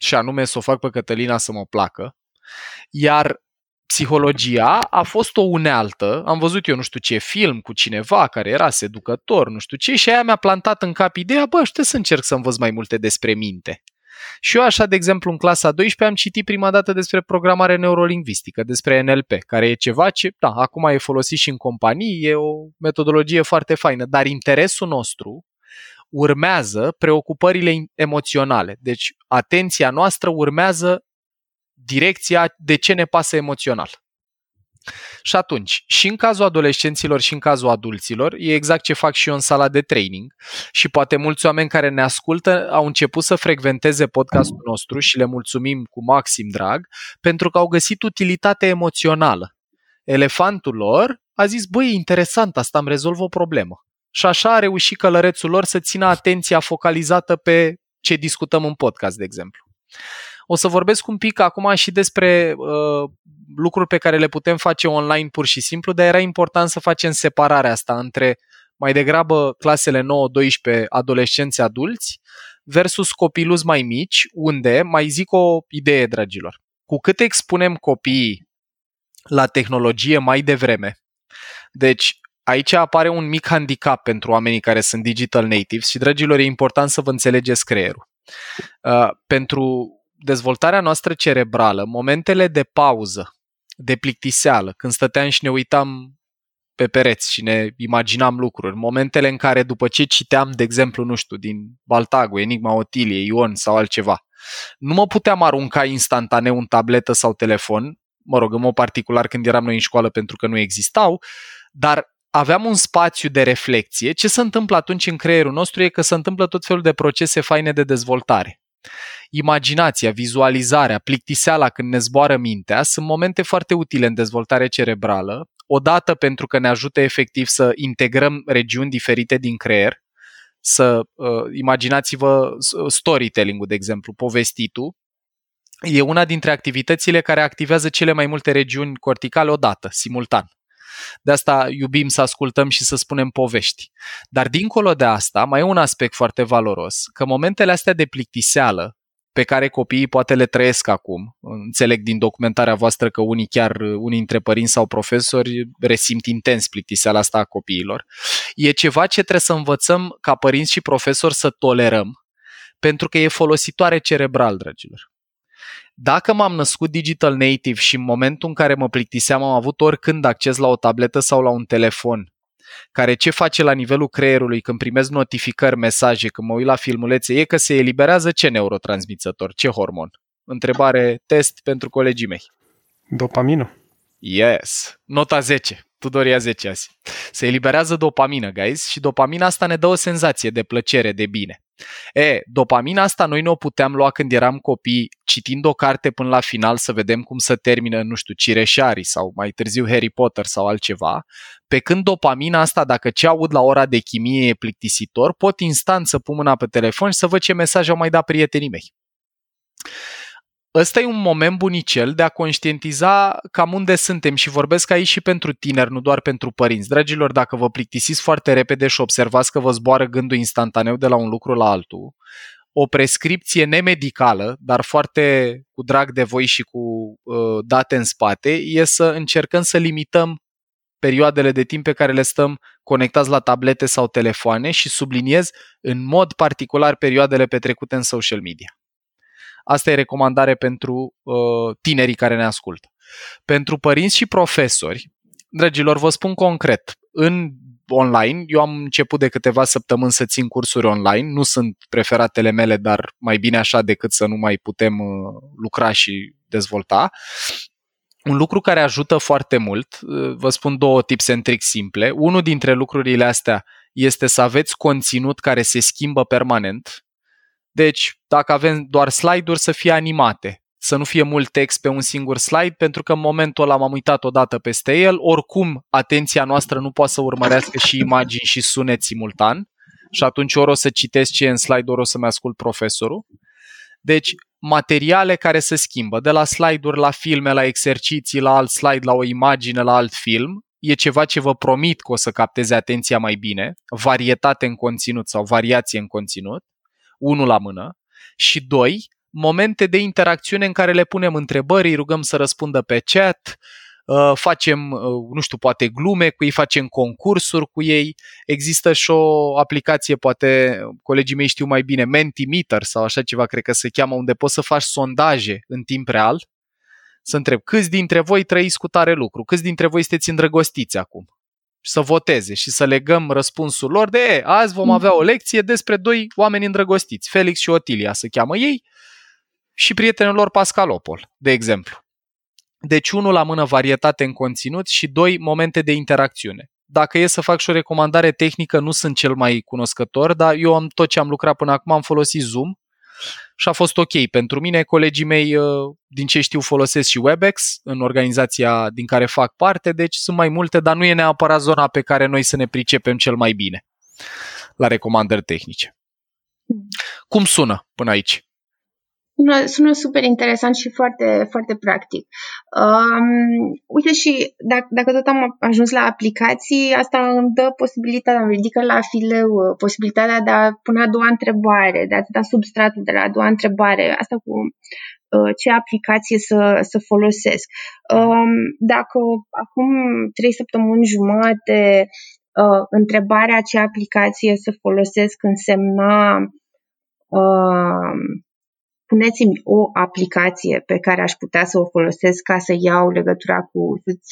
și anume să o fac pe Cătălina să mă placă, iar psihologia a fost o unealtă, am văzut eu nu știu ce film cu cineva care era seducător, nu știu ce, și aia mi-a plantat în cap ideea, bă, știu să încerc să învăț mai multe despre minte. Și eu așa, de exemplu, în clasa 12 am citit prima dată despre programare neurolingvistică, despre NLP, care e ceva ce, da, acum e folosit și în companii, e o metodologie foarte faină, dar interesul nostru urmează preocupările emoționale. Deci atenția noastră urmează direcția de ce ne pasă emoțional. Și atunci, și în cazul adolescenților și în cazul adulților, e exact ce fac și eu în sala de training și poate mulți oameni care ne ascultă au început să frecventeze podcastul nostru și le mulțumim cu maxim drag pentru că au găsit utilitate emoțională. Elefantul lor a zis, băi, e interesant, asta îmi rezolvă o problemă. Și așa a reușit călărețul lor să țină atenția focalizată pe ce discutăm în podcast, de exemplu. O să vorbesc un pic acum și despre uh, lucruri pe care le putem face online pur și simplu, dar era important să facem separarea asta între mai degrabă clasele 9-12 adolescenți adulți versus copiluți mai mici, unde, mai zic o idee, dragilor, cu cât expunem copiii la tehnologie mai devreme, deci aici apare un mic handicap pentru oamenii care sunt digital natives și, dragilor, e important să vă înțelegeți creierul. Uh, pentru dezvoltarea noastră cerebrală, momentele de pauză, de plictiseală, când stăteam și ne uitam pe pereți și ne imaginam lucruri, momentele în care după ce citeam, de exemplu, nu știu, din Baltagu, Enigma Otilie, Ion sau altceva, nu mă puteam arunca instantaneu în tabletă sau telefon, mă rog, în mod particular când eram noi în școală pentru că nu existau, dar aveam un spațiu de reflexie. Ce se întâmplă atunci în creierul nostru e că se întâmplă tot felul de procese faine de dezvoltare imaginația, vizualizarea, plictiseala când ne zboară mintea sunt momente foarte utile în dezvoltare cerebrală, odată pentru că ne ajută efectiv să integrăm regiuni diferite din creier, să uh, imaginați-vă storytelling-ul, de exemplu, povestitul, e una dintre activitățile care activează cele mai multe regiuni corticale odată, simultan. De asta iubim să ascultăm și să spunem povești. Dar dincolo de asta, mai e un aspect foarte valoros, că momentele astea de plictiseală, pe care copiii poate le trăiesc acum. Înțeleg din documentarea voastră că unii chiar, unii dintre părinți sau profesori resimt intens plictiseala asta a copiilor. E ceva ce trebuie să învățăm ca părinți și profesori să tolerăm, pentru că e folositoare cerebral, dragilor. Dacă m-am născut digital native și în momentul în care mă plictiseam am avut oricând acces la o tabletă sau la un telefon care ce face la nivelul creierului când primesc notificări, mesaje, când mă uit la filmulețe, e că se eliberează ce neurotransmițător, ce hormon? Întrebare test pentru colegii mei. Dopamină. Yes. Nota 10. Tudoria 10 azi. Se eliberează dopamină, guys, și dopamina asta ne dă o senzație de plăcere, de bine. E, dopamina asta noi nu o puteam lua când eram copii, citind o carte până la final să vedem cum să termină, nu știu, Cireșarii sau mai târziu Harry Potter sau altceva, pe când dopamina asta, dacă ce aud la ora de chimie e plictisitor, pot instant să pun mâna pe telefon și să văd ce mesaj au mai dat prietenii mei ăsta e un moment bunicel de a conștientiza cam unde suntem și vorbesc aici și pentru tineri, nu doar pentru părinți. Dragilor, dacă vă plictisiți foarte repede și observați că vă zboară gândul instantaneu de la un lucru la altul, o prescripție nemedicală, dar foarte cu drag de voi și cu uh, date în spate, e să încercăm să limităm perioadele de timp pe care le stăm conectați la tablete sau telefoane și subliniez în mod particular perioadele petrecute în social media. Asta e recomandare pentru uh, tinerii care ne ascultă. Pentru părinți și profesori, dragilor, vă spun concret, în online, eu am început de câteva săptămâni să țin cursuri online, nu sunt preferatele mele, dar mai bine așa decât să nu mai putem uh, lucra și dezvolta. Un lucru care ajută foarte mult, uh, vă spun două tips and tricks simple. Unul dintre lucrurile astea este să aveți conținut care se schimbă permanent. Deci, dacă avem doar slide-uri, să fie animate. să nu fie mult text pe un singur slide, pentru că în momentul ăla m-am uitat odată peste el. Oricum, atenția noastră nu poate să urmărească și imagini și sunet simultan și atunci ori o să citesc ce e în slide, ori o să-mi ascult profesorul. Deci, materiale care se schimbă, de la slide-uri la filme, la exerciții, la alt slide, la o imagine, la alt film, e ceva ce vă promit că o să capteze atenția mai bine, varietate în conținut sau variație în conținut, unul la mână, și doi, momente de interacțiune în care le punem întrebări, îi rugăm să răspundă pe chat, uh, facem, uh, nu știu, poate glume cu ei, facem concursuri cu ei. Există și o aplicație, poate colegii mei știu mai bine, Mentimeter sau așa ceva, cred că se cheamă, unde poți să faci sondaje în timp real, să întreb câți dintre voi trăiți cu tare lucru, câți dintre voi sunteți îndrăgostiți acum și să voteze și să legăm răspunsul lor de e, azi vom avea o lecție despre doi oameni îndrăgostiți, Felix și Otilia se cheamă ei, și prietenul lor Pascalopol, de exemplu. Deci, unul la mână varietate în conținut și doi momente de interacțiune. Dacă e să fac și o recomandare tehnică, nu sunt cel mai cunoscător, dar eu am tot ce am lucrat până acum, am folosit Zoom și a fost ok pentru mine. Colegii mei, uh, din ce știu, folosesc și WebEx în organizația din care fac parte, deci sunt mai multe, dar nu e neapărat zona pe care noi să ne pricepem cel mai bine la recomandări tehnice. Hmm. Cum sună până aici? Sună, sună super interesant și foarte, foarte practic. Um, uite și dacă, dacă tot am ajuns la aplicații, asta îmi dă posibilitatea, îmi ridică la fileu uh, posibilitatea de a pune a doua întrebare, de a da substratul de la a doua întrebare, asta cu uh, ce aplicație să, să folosesc. Um, dacă acum trei săptămâni jumate uh, întrebarea ce aplicație să folosesc însemna uh, spuneți-mi o aplicație pe care aș putea să o folosesc ca să iau legătura cu,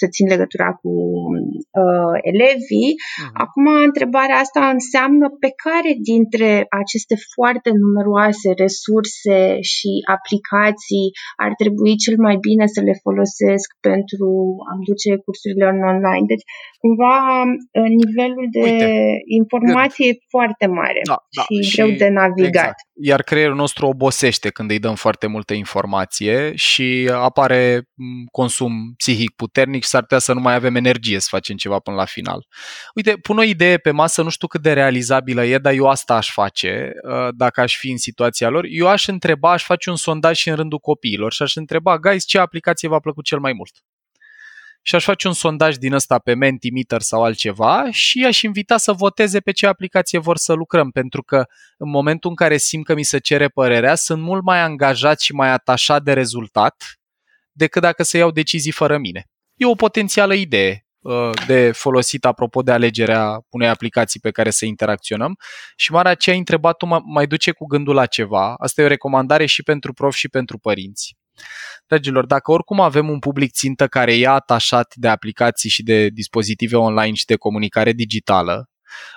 să țin legătura cu uh, elevii. Uh-huh. Acum, întrebarea asta înseamnă pe care dintre aceste foarte numeroase resurse și aplicații ar trebui cel mai bine să le folosesc pentru a-mi duce cursurile online. Deci, cumva, uh, nivelul de Uite, informație e foarte mare da, da, și, și greu de navigat. Exact. Iar creierul nostru obosește când când îi dăm foarte multă informație și apare consum psihic puternic și s-ar putea să nu mai avem energie să facem ceva până la final. Uite, pun o idee pe masă, nu știu cât de realizabilă e, dar eu asta aș face uh, dacă aș fi în situația lor. Eu aș întreba, aș face un sondaj și în rândul copiilor și aș întreba, guys, ce aplicație v-a plăcut cel mai mult? Și aș face un sondaj din ăsta pe Mentimeter sau altceva și aș invita să voteze pe ce aplicație vor să lucrăm, pentru că în momentul în care simt că mi se cere părerea, sunt mult mai angajat și mai atașat de rezultat decât dacă să iau decizii fără mine. E o potențială idee uh, de folosit apropo de alegerea unei aplicații pe care să interacționăm și Mara ce ai întrebat tu mai duce cu gândul la ceva. Asta e o recomandare și pentru prof și pentru părinți. Dragilor, dacă oricum avem un public țintă care e atașat de aplicații și de dispozitive online și de comunicare digitală,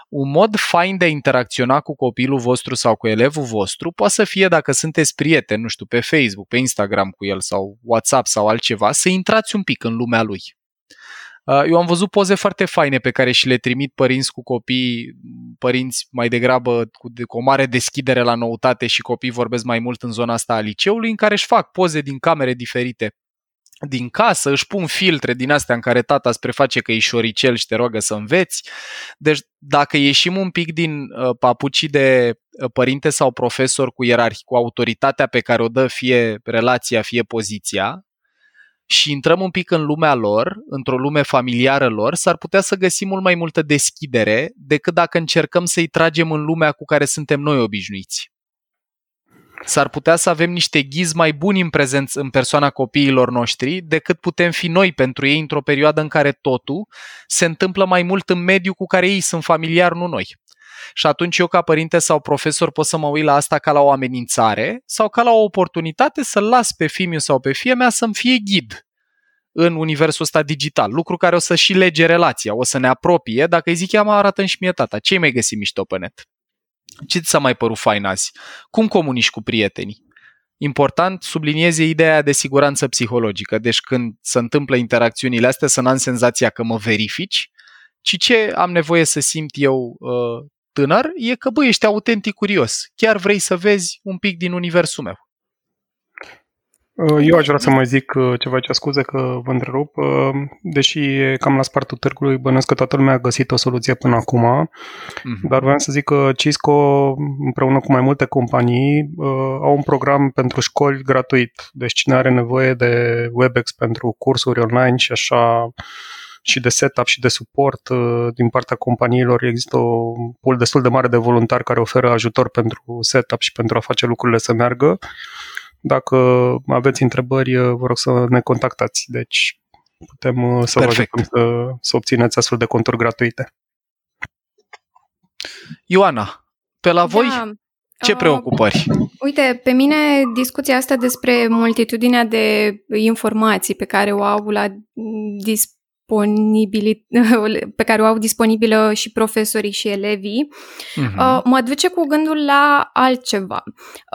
un mod fain de a interacționa cu copilul vostru sau cu elevul vostru poate să fie dacă sunteți prieteni, nu știu, pe Facebook, pe Instagram cu el sau WhatsApp sau altceva, să intrați un pic în lumea lui. Uh, eu am văzut poze foarte faine pe care și le trimit părinți cu copii, părinți mai degrabă cu, de, cu o mare deschidere la noutate și copii vorbesc mai mult în zona asta a liceului, în care își fac poze din camere diferite din casă, își pun filtre din astea în care tata îți preface că e șoricel și te roagă să înveți. Deci dacă ieșim un pic din uh, papucii de uh, părinte sau profesor cu ierarhie, cu autoritatea pe care o dă fie relația, fie poziția, și intrăm un pic în lumea lor, într-o lume familiară lor, s-ar putea să găsim mult mai multă deschidere decât dacă încercăm să-i tragem în lumea cu care suntem noi obișnuiți. S-ar putea să avem niște ghizi mai buni în prezență în persoana copiilor noștri decât putem fi noi pentru ei într-o perioadă în care totul se întâmplă mai mult în mediul cu care ei sunt familiari, nu noi. Și atunci eu ca părinte sau profesor pot să mă uit la asta ca la o amenințare sau ca la o oportunitate să las pe fimiu sau pe fie mea să-mi fie ghid în universul ăsta digital, lucru care o să și lege relația, o să ne apropie, dacă îi zic ea mă arată și mie tata, ce mai găsi mișto pe net? Ce ți s-a mai părut fain azi? Cum comunici cu prietenii? Important, sublinieze ideea de siguranță psihologică, deci când se întâmplă interacțiunile astea să n-am senzația că mă verifici, ci ce am nevoie să simt eu uh, tânăr e că, băi, ești autentic curios. Chiar vrei să vezi un pic din universul meu. Uh, eu aș vrea să mai zic uh, ceva ce scuze că vă întrerup. Uh, deși e cam la spartul târgului, bănuiesc că toată lumea a găsit o soluție până acum, mm-hmm. dar vreau să zic că Cisco, împreună cu mai multe companii, au un program pentru școli gratuit. Deci cine are nevoie de WebEx pentru cursuri online și așa și de setup și de suport din partea companiilor. Există o pool destul de mare de voluntari care oferă ajutor pentru setup și pentru a face lucrurile să meargă. Dacă aveți întrebări, vă rog să ne contactați. Deci putem uh, să Perfect. vă ajutăm să, să obțineți astfel de conturi gratuite. Ioana, pe la voi da. ce uh, preocupări? Uh, uite, pe mine discuția asta despre multitudinea de informații pe care o au la dispoziție pe care o au disponibilă și profesorii și elevii, uh-huh. uh, mă duce cu gândul la altceva.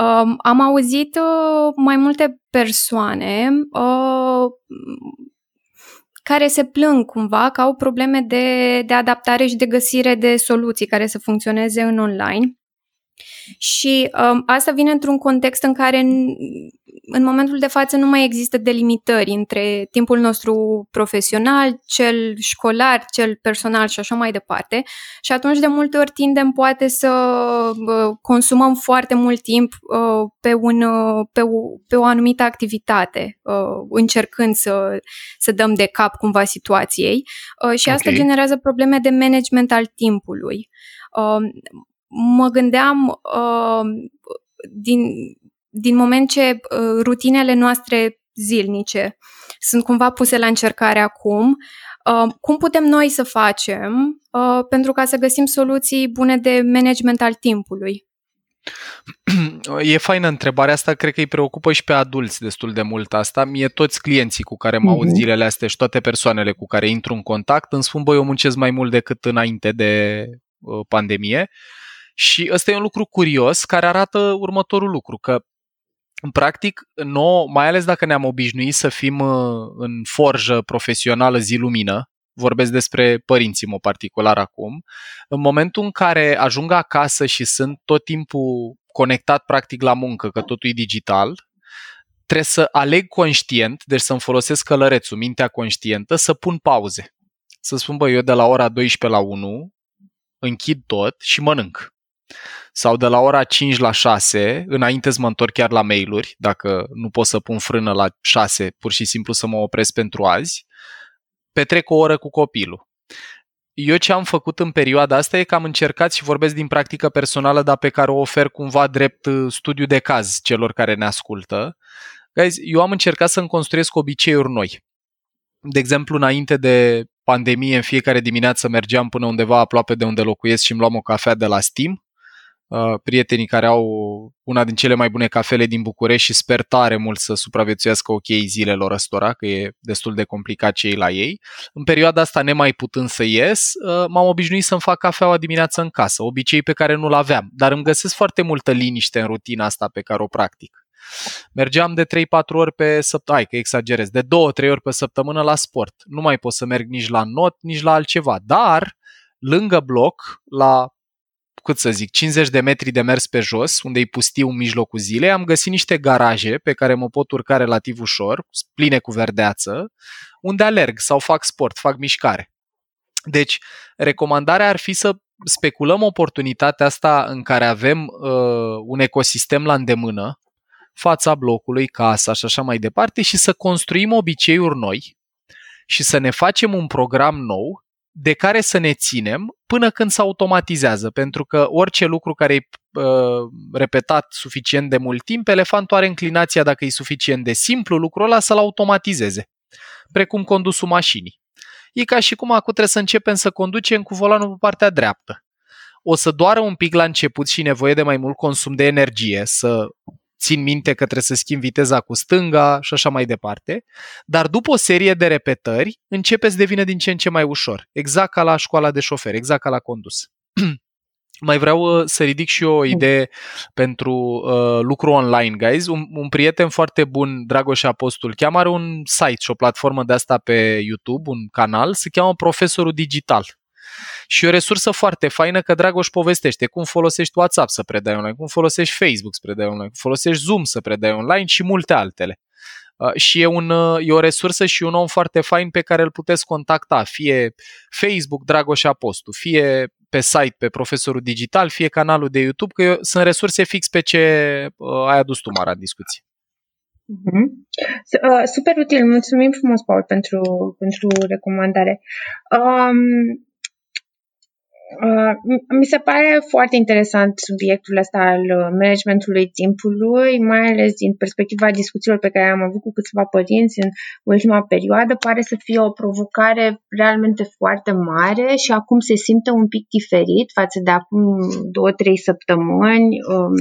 Uh, am auzit uh, mai multe persoane uh, care se plâng cumva că au probleme de, de adaptare și de găsire de soluții care să funcționeze în online. Și um, asta vine într-un context în care în, în momentul de față nu mai există delimitări între timpul nostru profesional, cel școlar, cel personal și așa mai departe. Și atunci de multe ori tindem poate să uh, consumăm foarte mult timp uh, pe, un, uh, pe, o, pe o anumită activitate, uh, încercând să, să dăm de cap cumva situației. Uh, și asta okay. generează probleme de management al timpului. Uh, mă gândeam uh, din, din moment ce uh, rutinele noastre zilnice sunt cumva puse la încercare acum, uh, cum putem noi să facem uh, pentru ca să găsim soluții bune de management al timpului? E faină întrebarea asta, cred că îi preocupă și pe adulți destul de mult asta. Mie toți clienții cu care mă aud mhm. zilele astea și toate persoanele cu care intru în contact îmi spun, băi, eu muncesc mai mult decât înainte de uh, pandemie. Și ăsta e un lucru curios care arată următorul lucru, că în practic, nou, mai ales dacă ne-am obișnuit să fim uh, în forjă profesională zi-lumină, vorbesc despre părinții mă particular acum, în momentul în care ajung acasă și sunt tot timpul conectat practic la muncă, că totul e digital, trebuie să aleg conștient, deci să-mi folosesc călărețul, mintea conștientă, să pun pauze. Să spun, bă, eu de la ora 12 la 1 închid tot și mănânc sau de la ora 5 la 6, înainte să mă întorc chiar la mail-uri, dacă nu pot să pun frână la 6, pur și simplu să mă opresc pentru azi, petrec o oră cu copilul. Eu ce am făcut în perioada asta e că am încercat și vorbesc din practică personală, dar pe care o ofer cumva drept uh, studiu de caz celor care ne ascultă. Guys, eu am încercat să-mi construiesc obiceiuri noi. De exemplu, înainte de pandemie, în fiecare dimineață mergeam până undeva aproape de unde locuiesc și îmi luam o cafea de la Steam Uh, prietenii care au una din cele mai bune cafele din București și sper tare mult să supraviețuiască ok zilelor ăstora, că e destul de complicat cei la ei. În perioada asta, nemai putând să ies, uh, m-am obișnuit să-mi fac cafeaua dimineața în casă, obicei pe care nu-l aveam, dar îmi găsesc foarte multă liniște în rutina asta pe care o practic. Mergeam de 3-4 ori pe săptămână, hai că exagerez, de 2-3 ori pe săptămână la sport. Nu mai pot să merg nici la not, nici la altceva, dar lângă bloc, la cât să zic, 50 de metri de mers pe jos, unde e pustiu în mijlocul zilei, am găsit niște garaje pe care mă pot urca relativ ușor, pline cu verdeață, unde alerg sau fac sport, fac mișcare. Deci, recomandarea ar fi să speculăm oportunitatea asta în care avem uh, un ecosistem la îndemână, fața blocului, casa și așa mai departe, și să construim obiceiuri noi și să ne facem un program nou de care să ne ținem până când se automatizează, pentru că orice lucru care e uh, repetat suficient de mult timp, elefantul are înclinația, dacă e suficient de simplu lucrul ăla, să-l automatizeze, precum condusul mașinii. E ca și cum acum trebuie să începem să conducem cu volanul pe partea dreaptă. O să doară un pic la început și nevoie de mai mult consum de energie, să țin minte că trebuie să schimb viteza cu stânga și așa mai departe, dar după o serie de repetări începe să devină din ce în ce mai ușor, exact ca la școala de șofer, exact ca la condus. mai vreau uh, să ridic și eu o idee pentru uh, lucru online, guys. Un, un prieten foarte bun, Dragoș Apostol, cheamă are un site și o platformă de asta pe YouTube, un canal, se cheamă Profesorul Digital. Și e o resursă foarte faină că Dragoș povestește cum folosești WhatsApp să predai online, cum folosești Facebook să predai online, cum folosești Zoom să predai online și multe altele. Uh, și e, un, uh, e o resursă și un om foarte fain pe care îl puteți contacta, fie Facebook Dragoș Apostu, fie pe site pe Profesorul Digital, fie canalul de YouTube, că eu, sunt resurse fix pe ce uh, ai adus tu, Mara, în discuție. Uh-huh. Super util, mulțumim frumos, Paul, pentru, pentru recomandare. Um, Uh, mi se pare foarte interesant subiectul ăsta al uh, managementului timpului, mai ales din perspectiva discuțiilor pe care am avut cu câțiva părinți în ultima perioadă. Pare să fie o provocare realmente foarte mare și acum se simte un pic diferit față de acum două, trei săptămâni. Um,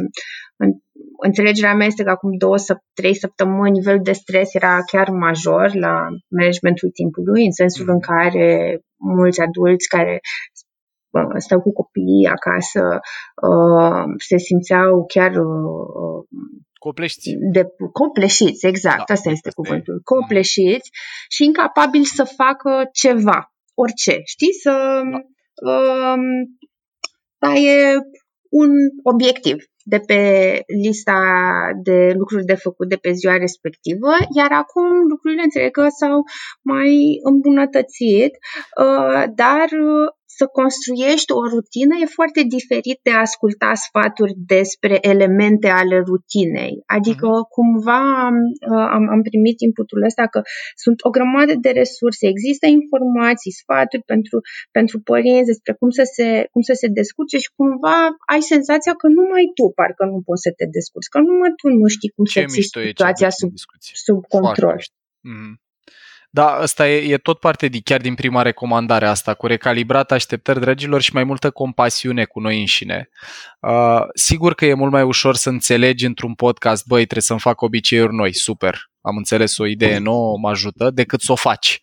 înțelegerea mea este că acum două, trei săptămâni nivelul de stres era chiar major la managementul timpului, în sensul în care mulți adulți care stau cu copiii acasă, uh, se simțeau chiar uh, Copleșiți. De, copleșiți, exact, da, asta este cuvântul. Copleșiți și incapabili să facă ceva, orice, știți? Să da. uh, e un obiectiv de pe lista de lucruri de făcut de pe ziua respectivă, iar acum lucrurile înțeleg că s-au mai îmbunătățit, uh, dar să construiești o rutină e foarte diferit de a asculta sfaturi despre elemente ale rutinei. Adică uh-huh. cumva uh, am, am primit inputul ăsta că sunt o grămadă de resurse, există informații, sfaturi pentru, pentru părinți despre cum să, se, cum să se descurce și cumva ai senzația că numai tu parcă nu poți să te descurci, că numai tu nu știi cum Ce să ții situația sub, sub control. Mm-hmm. Da, asta e, e tot parte de, chiar din prima recomandare asta, cu recalibrat așteptări dragilor și mai multă compasiune cu noi înșine. Uh, sigur că e mult mai ușor să înțelegi într-un podcast, băi, trebuie să-mi fac obiceiuri noi, super, am înțeles o idee nouă, mă ajută, decât să o faci.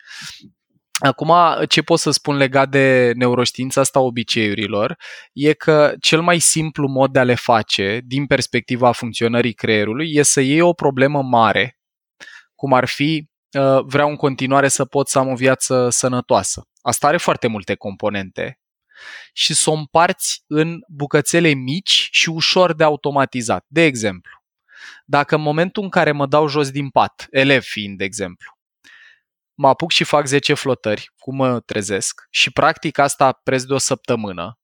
Acum, ce pot să spun legat de neuroștiința asta obiceiurilor e că cel mai simplu mod de a le face, din perspectiva funcționării creierului, e să iei o problemă mare, cum ar fi Uh, vreau în continuare să pot să am o viață sănătoasă. Asta are foarte multe componente și să o împarți în bucățele mici și ușor de automatizat. De exemplu, dacă în momentul în care mă dau jos din pat, elev fiind de exemplu, mă apuc și fac 10 flotări, cum mă trezesc, și practic asta preț de o săptămână,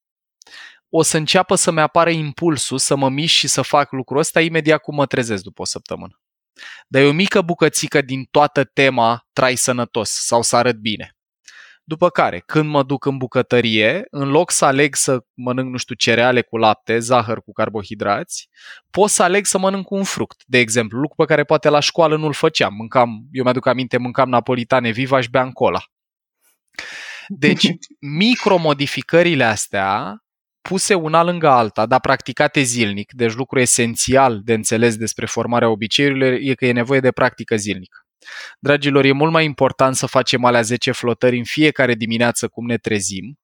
o să înceapă să-mi apară impulsul să mă mișc și să fac lucrul ăsta imediat cum mă trezesc după o săptămână. Dar e o mică bucățică din toată tema trai sănătos sau să arăt bine. După care, când mă duc în bucătărie, în loc să aleg să mănânc, nu știu, cereale cu lapte, zahăr cu carbohidrați, pot să aleg să mănânc un fruct, de exemplu, lucru pe care poate la școală nu-l făceam. Mâncam, eu mi-aduc aminte, mâncam napolitane viva și beam cola. Deci, micromodificările astea puse una lângă alta, dar practicate zilnic, deci lucru esențial de înțeles despre formarea obiceiurilor e că e nevoie de practică zilnică. Dragilor, e mult mai important să facem alea 10 flotări în fiecare dimineață cum ne trezim,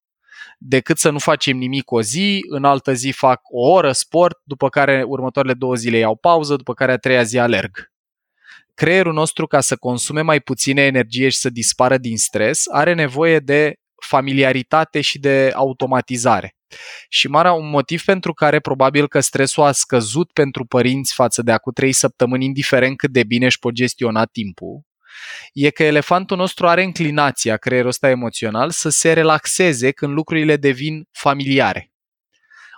decât să nu facem nimic o zi, în altă zi fac o oră sport, după care următoarele două zile iau pauză, după care a treia zi alerg. Creierul nostru, ca să consume mai puține energie și să dispară din stres, are nevoie de familiaritate și de automatizare. Și marea un motiv pentru care probabil că stresul a scăzut pentru părinți față de acum trei săptămâni, indiferent cât de bine își pot gestiona timpul, e că elefantul nostru are înclinația, creierul ăsta emoțional, să se relaxeze când lucrurile devin familiare.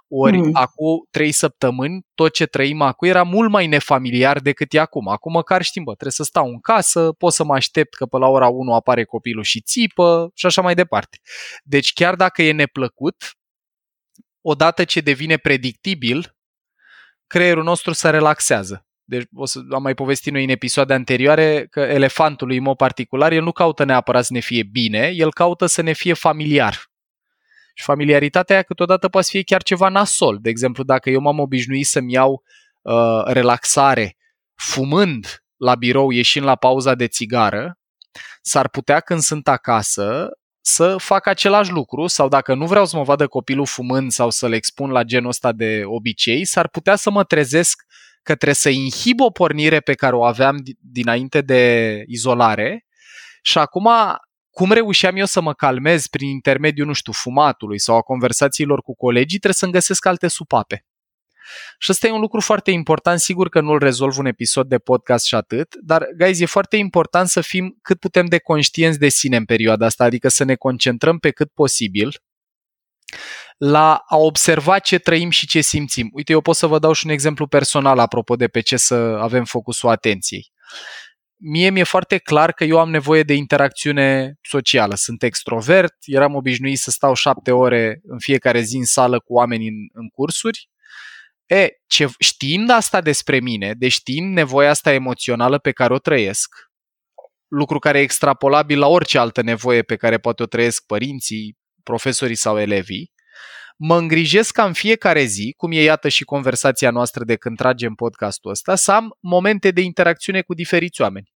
Ori mm. acum trei săptămâni, tot ce trăim acum era mult mai nefamiliar decât e acum. Acum măcar știm, bă, trebuie să stau în casă, pot să mă aștept că pe la ora 1 apare copilul și țipă și așa mai departe. Deci chiar dacă e neplăcut, odată ce devine predictibil, creierul nostru se relaxează. Deci o să am mai povestit noi în episoade anterioare că elefantul în mod particular, el nu caută neapărat să ne fie bine, el caută să ne fie familiar. Și familiaritatea aia câteodată poate fi chiar ceva nasol. De exemplu, dacă eu m-am obișnuit să-mi iau uh, relaxare fumând la birou, ieșind la pauza de țigară, s-ar putea când sunt acasă să fac același lucru sau dacă nu vreau să mă vadă copilul fumând sau să-l expun la genul ăsta de obicei, s-ar putea să mă trezesc că trebuie să inhib o pornire pe care o aveam dinainte de izolare și acum cum reușeam eu să mă calmez prin intermediul, nu știu, fumatului sau a conversațiilor cu colegii, trebuie să-mi găsesc alte supape. Și ăsta e un lucru foarte important, sigur că nu-l rezolv un episod de podcast și atât, dar, guys, e foarte important să fim cât putem de conștienți de sine în perioada asta, adică să ne concentrăm pe cât posibil la a observa ce trăim și ce simțim. Uite, eu pot să vă dau și un exemplu personal apropo de pe ce să avem focusul atenției. Mie mi-e foarte clar că eu am nevoie de interacțiune socială. Sunt extrovert, eram obișnuit să stau șapte ore în fiecare zi în sală cu oameni în, în cursuri. E, ce, știind asta despre mine, deci știind nevoia asta emoțională pe care o trăiesc, lucru care e extrapolabil la orice altă nevoie pe care poate o trăiesc părinții, profesorii sau elevii, mă îngrijesc ca în fiecare zi, cum e iată și conversația noastră de când tragem podcastul ăsta, să am momente de interacțiune cu diferiți oameni,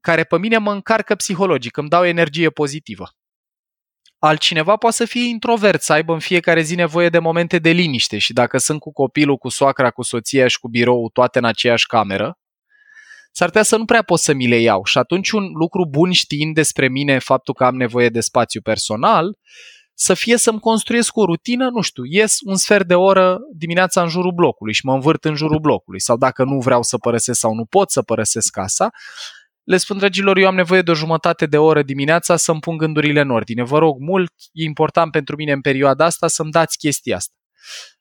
care pe mine mă încarcă psihologic, îmi dau energie pozitivă. Altcineva poate să fie introvert, să aibă în fiecare zi nevoie de momente de liniște și dacă sunt cu copilul, cu soacra, cu soția și cu birou, toate în aceeași cameră, s-ar putea să nu prea pot să mi le iau. Și atunci un lucru bun știind despre mine faptul că am nevoie de spațiu personal, să fie să-mi construiesc o rutină, nu știu, ies un sfert de oră dimineața în jurul blocului și mă învârt în jurul blocului. Sau dacă nu vreau să părăsesc sau nu pot să părăsesc casa, le spun, dragilor, eu am nevoie de o jumătate de oră dimineața să-mi pun gândurile în ordine. Vă rog mult, e important pentru mine în perioada asta să-mi dați chestia asta.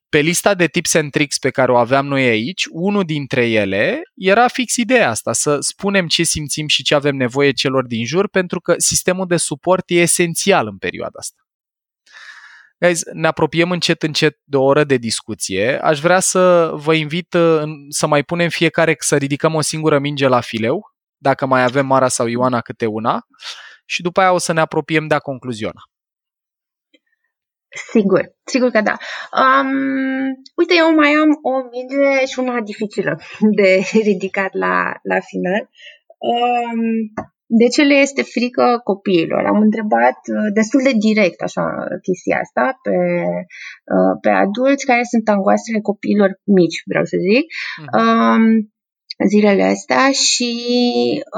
Pe lista de tips and tricks pe care o aveam noi aici, unul dintre ele era fix ideea asta, să spunem ce simțim și ce avem nevoie celor din jur, pentru că sistemul de suport e esențial în perioada asta. Guys, ne apropiem încet încet de o oră de discuție. Aș vrea să vă invit uh, să mai punem fiecare să ridicăm o singură minge la fileu, dacă mai avem Mara sau Ioana câte una, și după aia o să ne apropiem de a concluziona. Sigur, sigur că da. Um, uite, eu mai am o minge și una dificilă de ridicat la, la final. Um, de ce le este frică copiilor? Am întrebat uh, destul de direct așa chestia asta pe, uh, pe adulți care sunt angoasele copiilor mici, vreau să zic, uh-huh. zilele astea și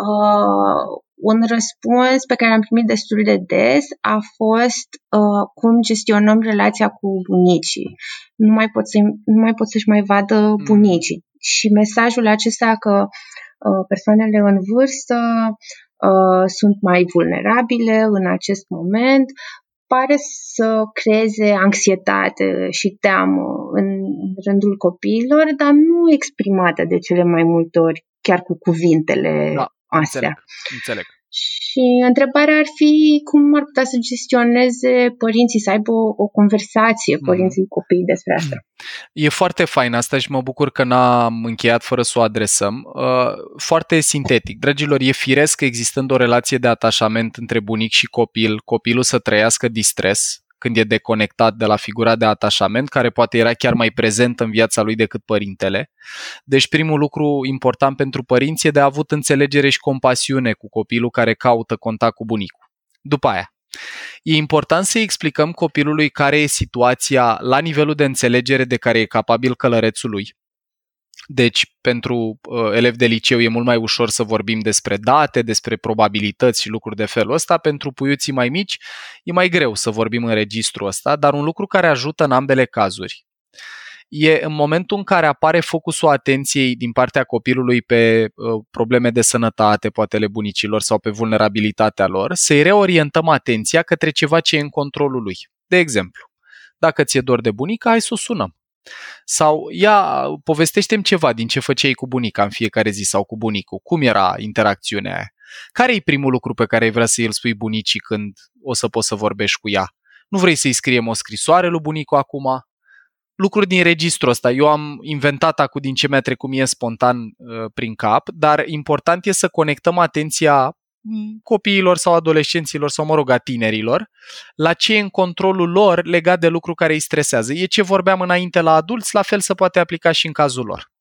uh, un răspuns pe care am primit destul de des a fost uh, cum gestionăm relația cu bunicii. Nu mai pot, să, nu mai pot să-și mai vadă mhm. bunicii. Uh-huh. Și mesajul acesta că uh, persoanele în vârstă Uh, sunt mai vulnerabile în acest moment, pare să creeze anxietate și teamă în rândul copiilor, dar nu exprimată de cele mai multe ori chiar cu cuvintele da, astea. Înțeleg, înțeleg. Și întrebarea ar fi cum ar putea să gestioneze părinții, să aibă o, o conversație mm. părinții mm. copiii despre asta. E foarte fain asta și mă bucur că n-am încheiat fără să o adresăm. Uh, foarte sintetic. Dragilor, e firesc existând o relație de atașament între bunic și copil, copilul să trăiască distres, când e deconectat de la figura de atașament, care poate era chiar mai prezent în viața lui decât părintele. Deci primul lucru important pentru părinți e de a avut înțelegere și compasiune cu copilul care caută contact cu bunicul. După aia, E important să explicăm copilului care e situația la nivelul de înțelegere de care e capabil călărețul lui deci, pentru uh, elevi de liceu e mult mai ușor să vorbim despre date, despre probabilități și lucruri de felul ăsta. Pentru puiuții mai mici e mai greu să vorbim în registru ăsta, dar un lucru care ajută în ambele cazuri e în momentul în care apare focusul atenției din partea copilului pe uh, probleme de sănătate, poate ale bunicilor sau pe vulnerabilitatea lor, să-i reorientăm atenția către ceva ce e în controlul lui. De exemplu, dacă ți-e dor de bunică, hai să o sunăm. Sau ia, povestește-mi ceva din ce făceai cu bunica în fiecare zi sau cu bunicul. Cum era interacțiunea aia? Care e primul lucru pe care ai vrea să îl spui bunicii când o să poți să vorbești cu ea? Nu vrei să-i scriem o scrisoare lui bunicul acum? Lucruri din registrul ăsta. Eu am inventat acum din ce mi-a trecut mie spontan uh, prin cap, dar important e să conectăm atenția copiilor sau adolescenților sau, mă rog, a tinerilor, la ce e în controlul lor legat de lucru care îi stresează. E ce vorbeam înainte la adulți, la fel se poate aplica și în cazul lor.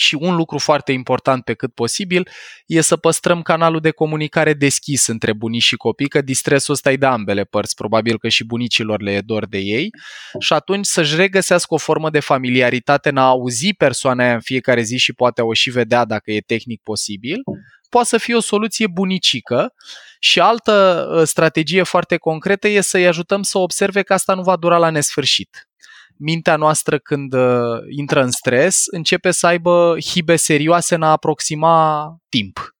Și un lucru foarte important pe cât posibil e să păstrăm canalul de comunicare deschis între bunici și copii, că distresul ăsta e de ambele părți, probabil că și bunicilor le e dor de ei, și atunci să-și regăsească o formă de familiaritate în a auzi persoana aia în fiecare zi și poate o și vedea dacă e tehnic posibil, poate să fie o soluție bunicică și altă uh, strategie foarte concretă e să-i ajutăm să observe că asta nu va dura la nesfârșit. mintea noastră când uh, intră în stres începe să aibă hibe serioase în a aproxima timp.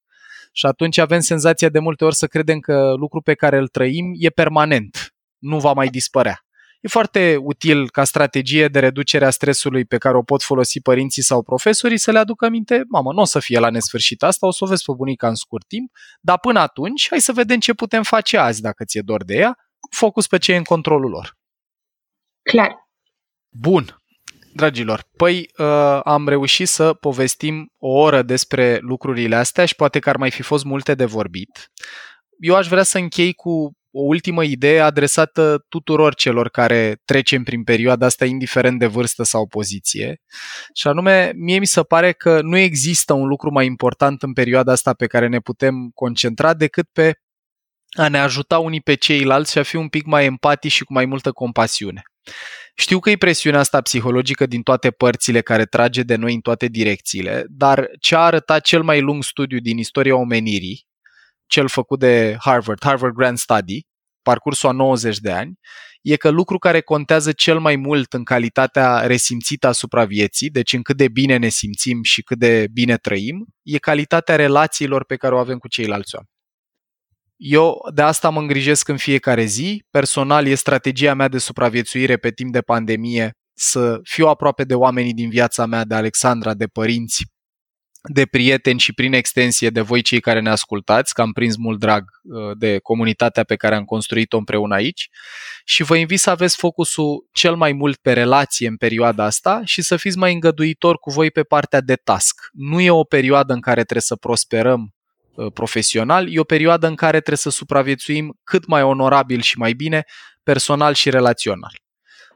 Și atunci avem senzația de multe ori să credem că lucrul pe care îl trăim e permanent, nu va mai dispărea. E foarte util ca strategie de reducere a stresului pe care o pot folosi părinții sau profesorii să le aducă minte, mamă, nu o să fie la nesfârșit asta, o să o vezi pe bunica în scurt timp, dar până atunci hai să vedem ce putem face azi dacă ți-e dor de ea, focus pe ce e în controlul lor. Clar. Bun. Dragilor, păi uh, am reușit să povestim o oră despre lucrurile astea și poate că ar mai fi fost multe de vorbit. Eu aș vrea să închei cu o ultimă idee adresată tuturor celor care trecem prin perioada asta, indiferent de vârstă sau poziție. Și anume, mie mi se pare că nu există un lucru mai important în perioada asta pe care ne putem concentra decât pe a ne ajuta unii pe ceilalți și a fi un pic mai empatici și cu mai multă compasiune. Știu că e presiunea asta psihologică din toate părțile care trage de noi în toate direcțiile, dar ce a arătat cel mai lung studiu din istoria omenirii, cel făcut de Harvard, Harvard Grand Study, parcursul a 90 de ani, e că lucru care contează cel mai mult în calitatea resimțită asupra vieții, deci în cât de bine ne simțim și cât de bine trăim, e calitatea relațiilor pe care o avem cu ceilalți oameni. Eu de asta mă îngrijesc în fiecare zi. Personal e strategia mea de supraviețuire pe timp de pandemie să fiu aproape de oamenii din viața mea, de Alexandra, de părinți, de prieteni și prin extensie de voi cei care ne ascultați, că am prins mult drag uh, de comunitatea pe care am construit-o împreună aici și vă invit să aveți focusul cel mai mult pe relație în perioada asta și să fiți mai îngăduitori cu voi pe partea de task. Nu e o perioadă în care trebuie să prosperăm uh, profesional, e o perioadă în care trebuie să supraviețuim cât mai onorabil și mai bine, personal și relațional.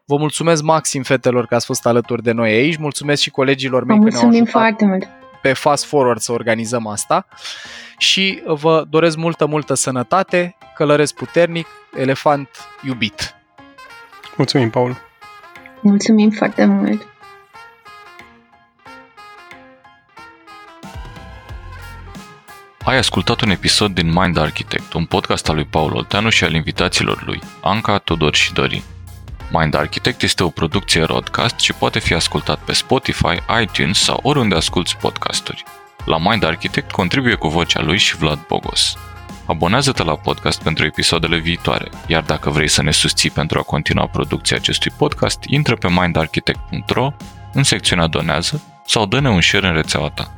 Vă mulțumesc maxim, fetelor, că ați fost alături de noi aici. Mulțumesc și colegilor mei Vă că ne-au mulțumim ajutat. foarte mult. Pe fast forward să organizăm asta și vă doresc multă, multă sănătate, călăresc puternic, elefant iubit. Mulțumim, Paul. Mulțumim foarte mult. Ai ascultat un episod din Mind Architect, un podcast al lui Paul Olteanu și al invitaților lui, Anca, Tudor și Dorin. Mind Architect este o producție podcast și poate fi ascultat pe Spotify, iTunes sau oriunde asculti podcasturi. La Mind Architect contribuie cu vocea lui și Vlad Bogos. Abonează-te la podcast pentru episoadele viitoare, iar dacă vrei să ne susții pentru a continua producția acestui podcast, intră pe mindarchitect.ro în secțiunea Donează sau dă-ne un share în rețeaua ta.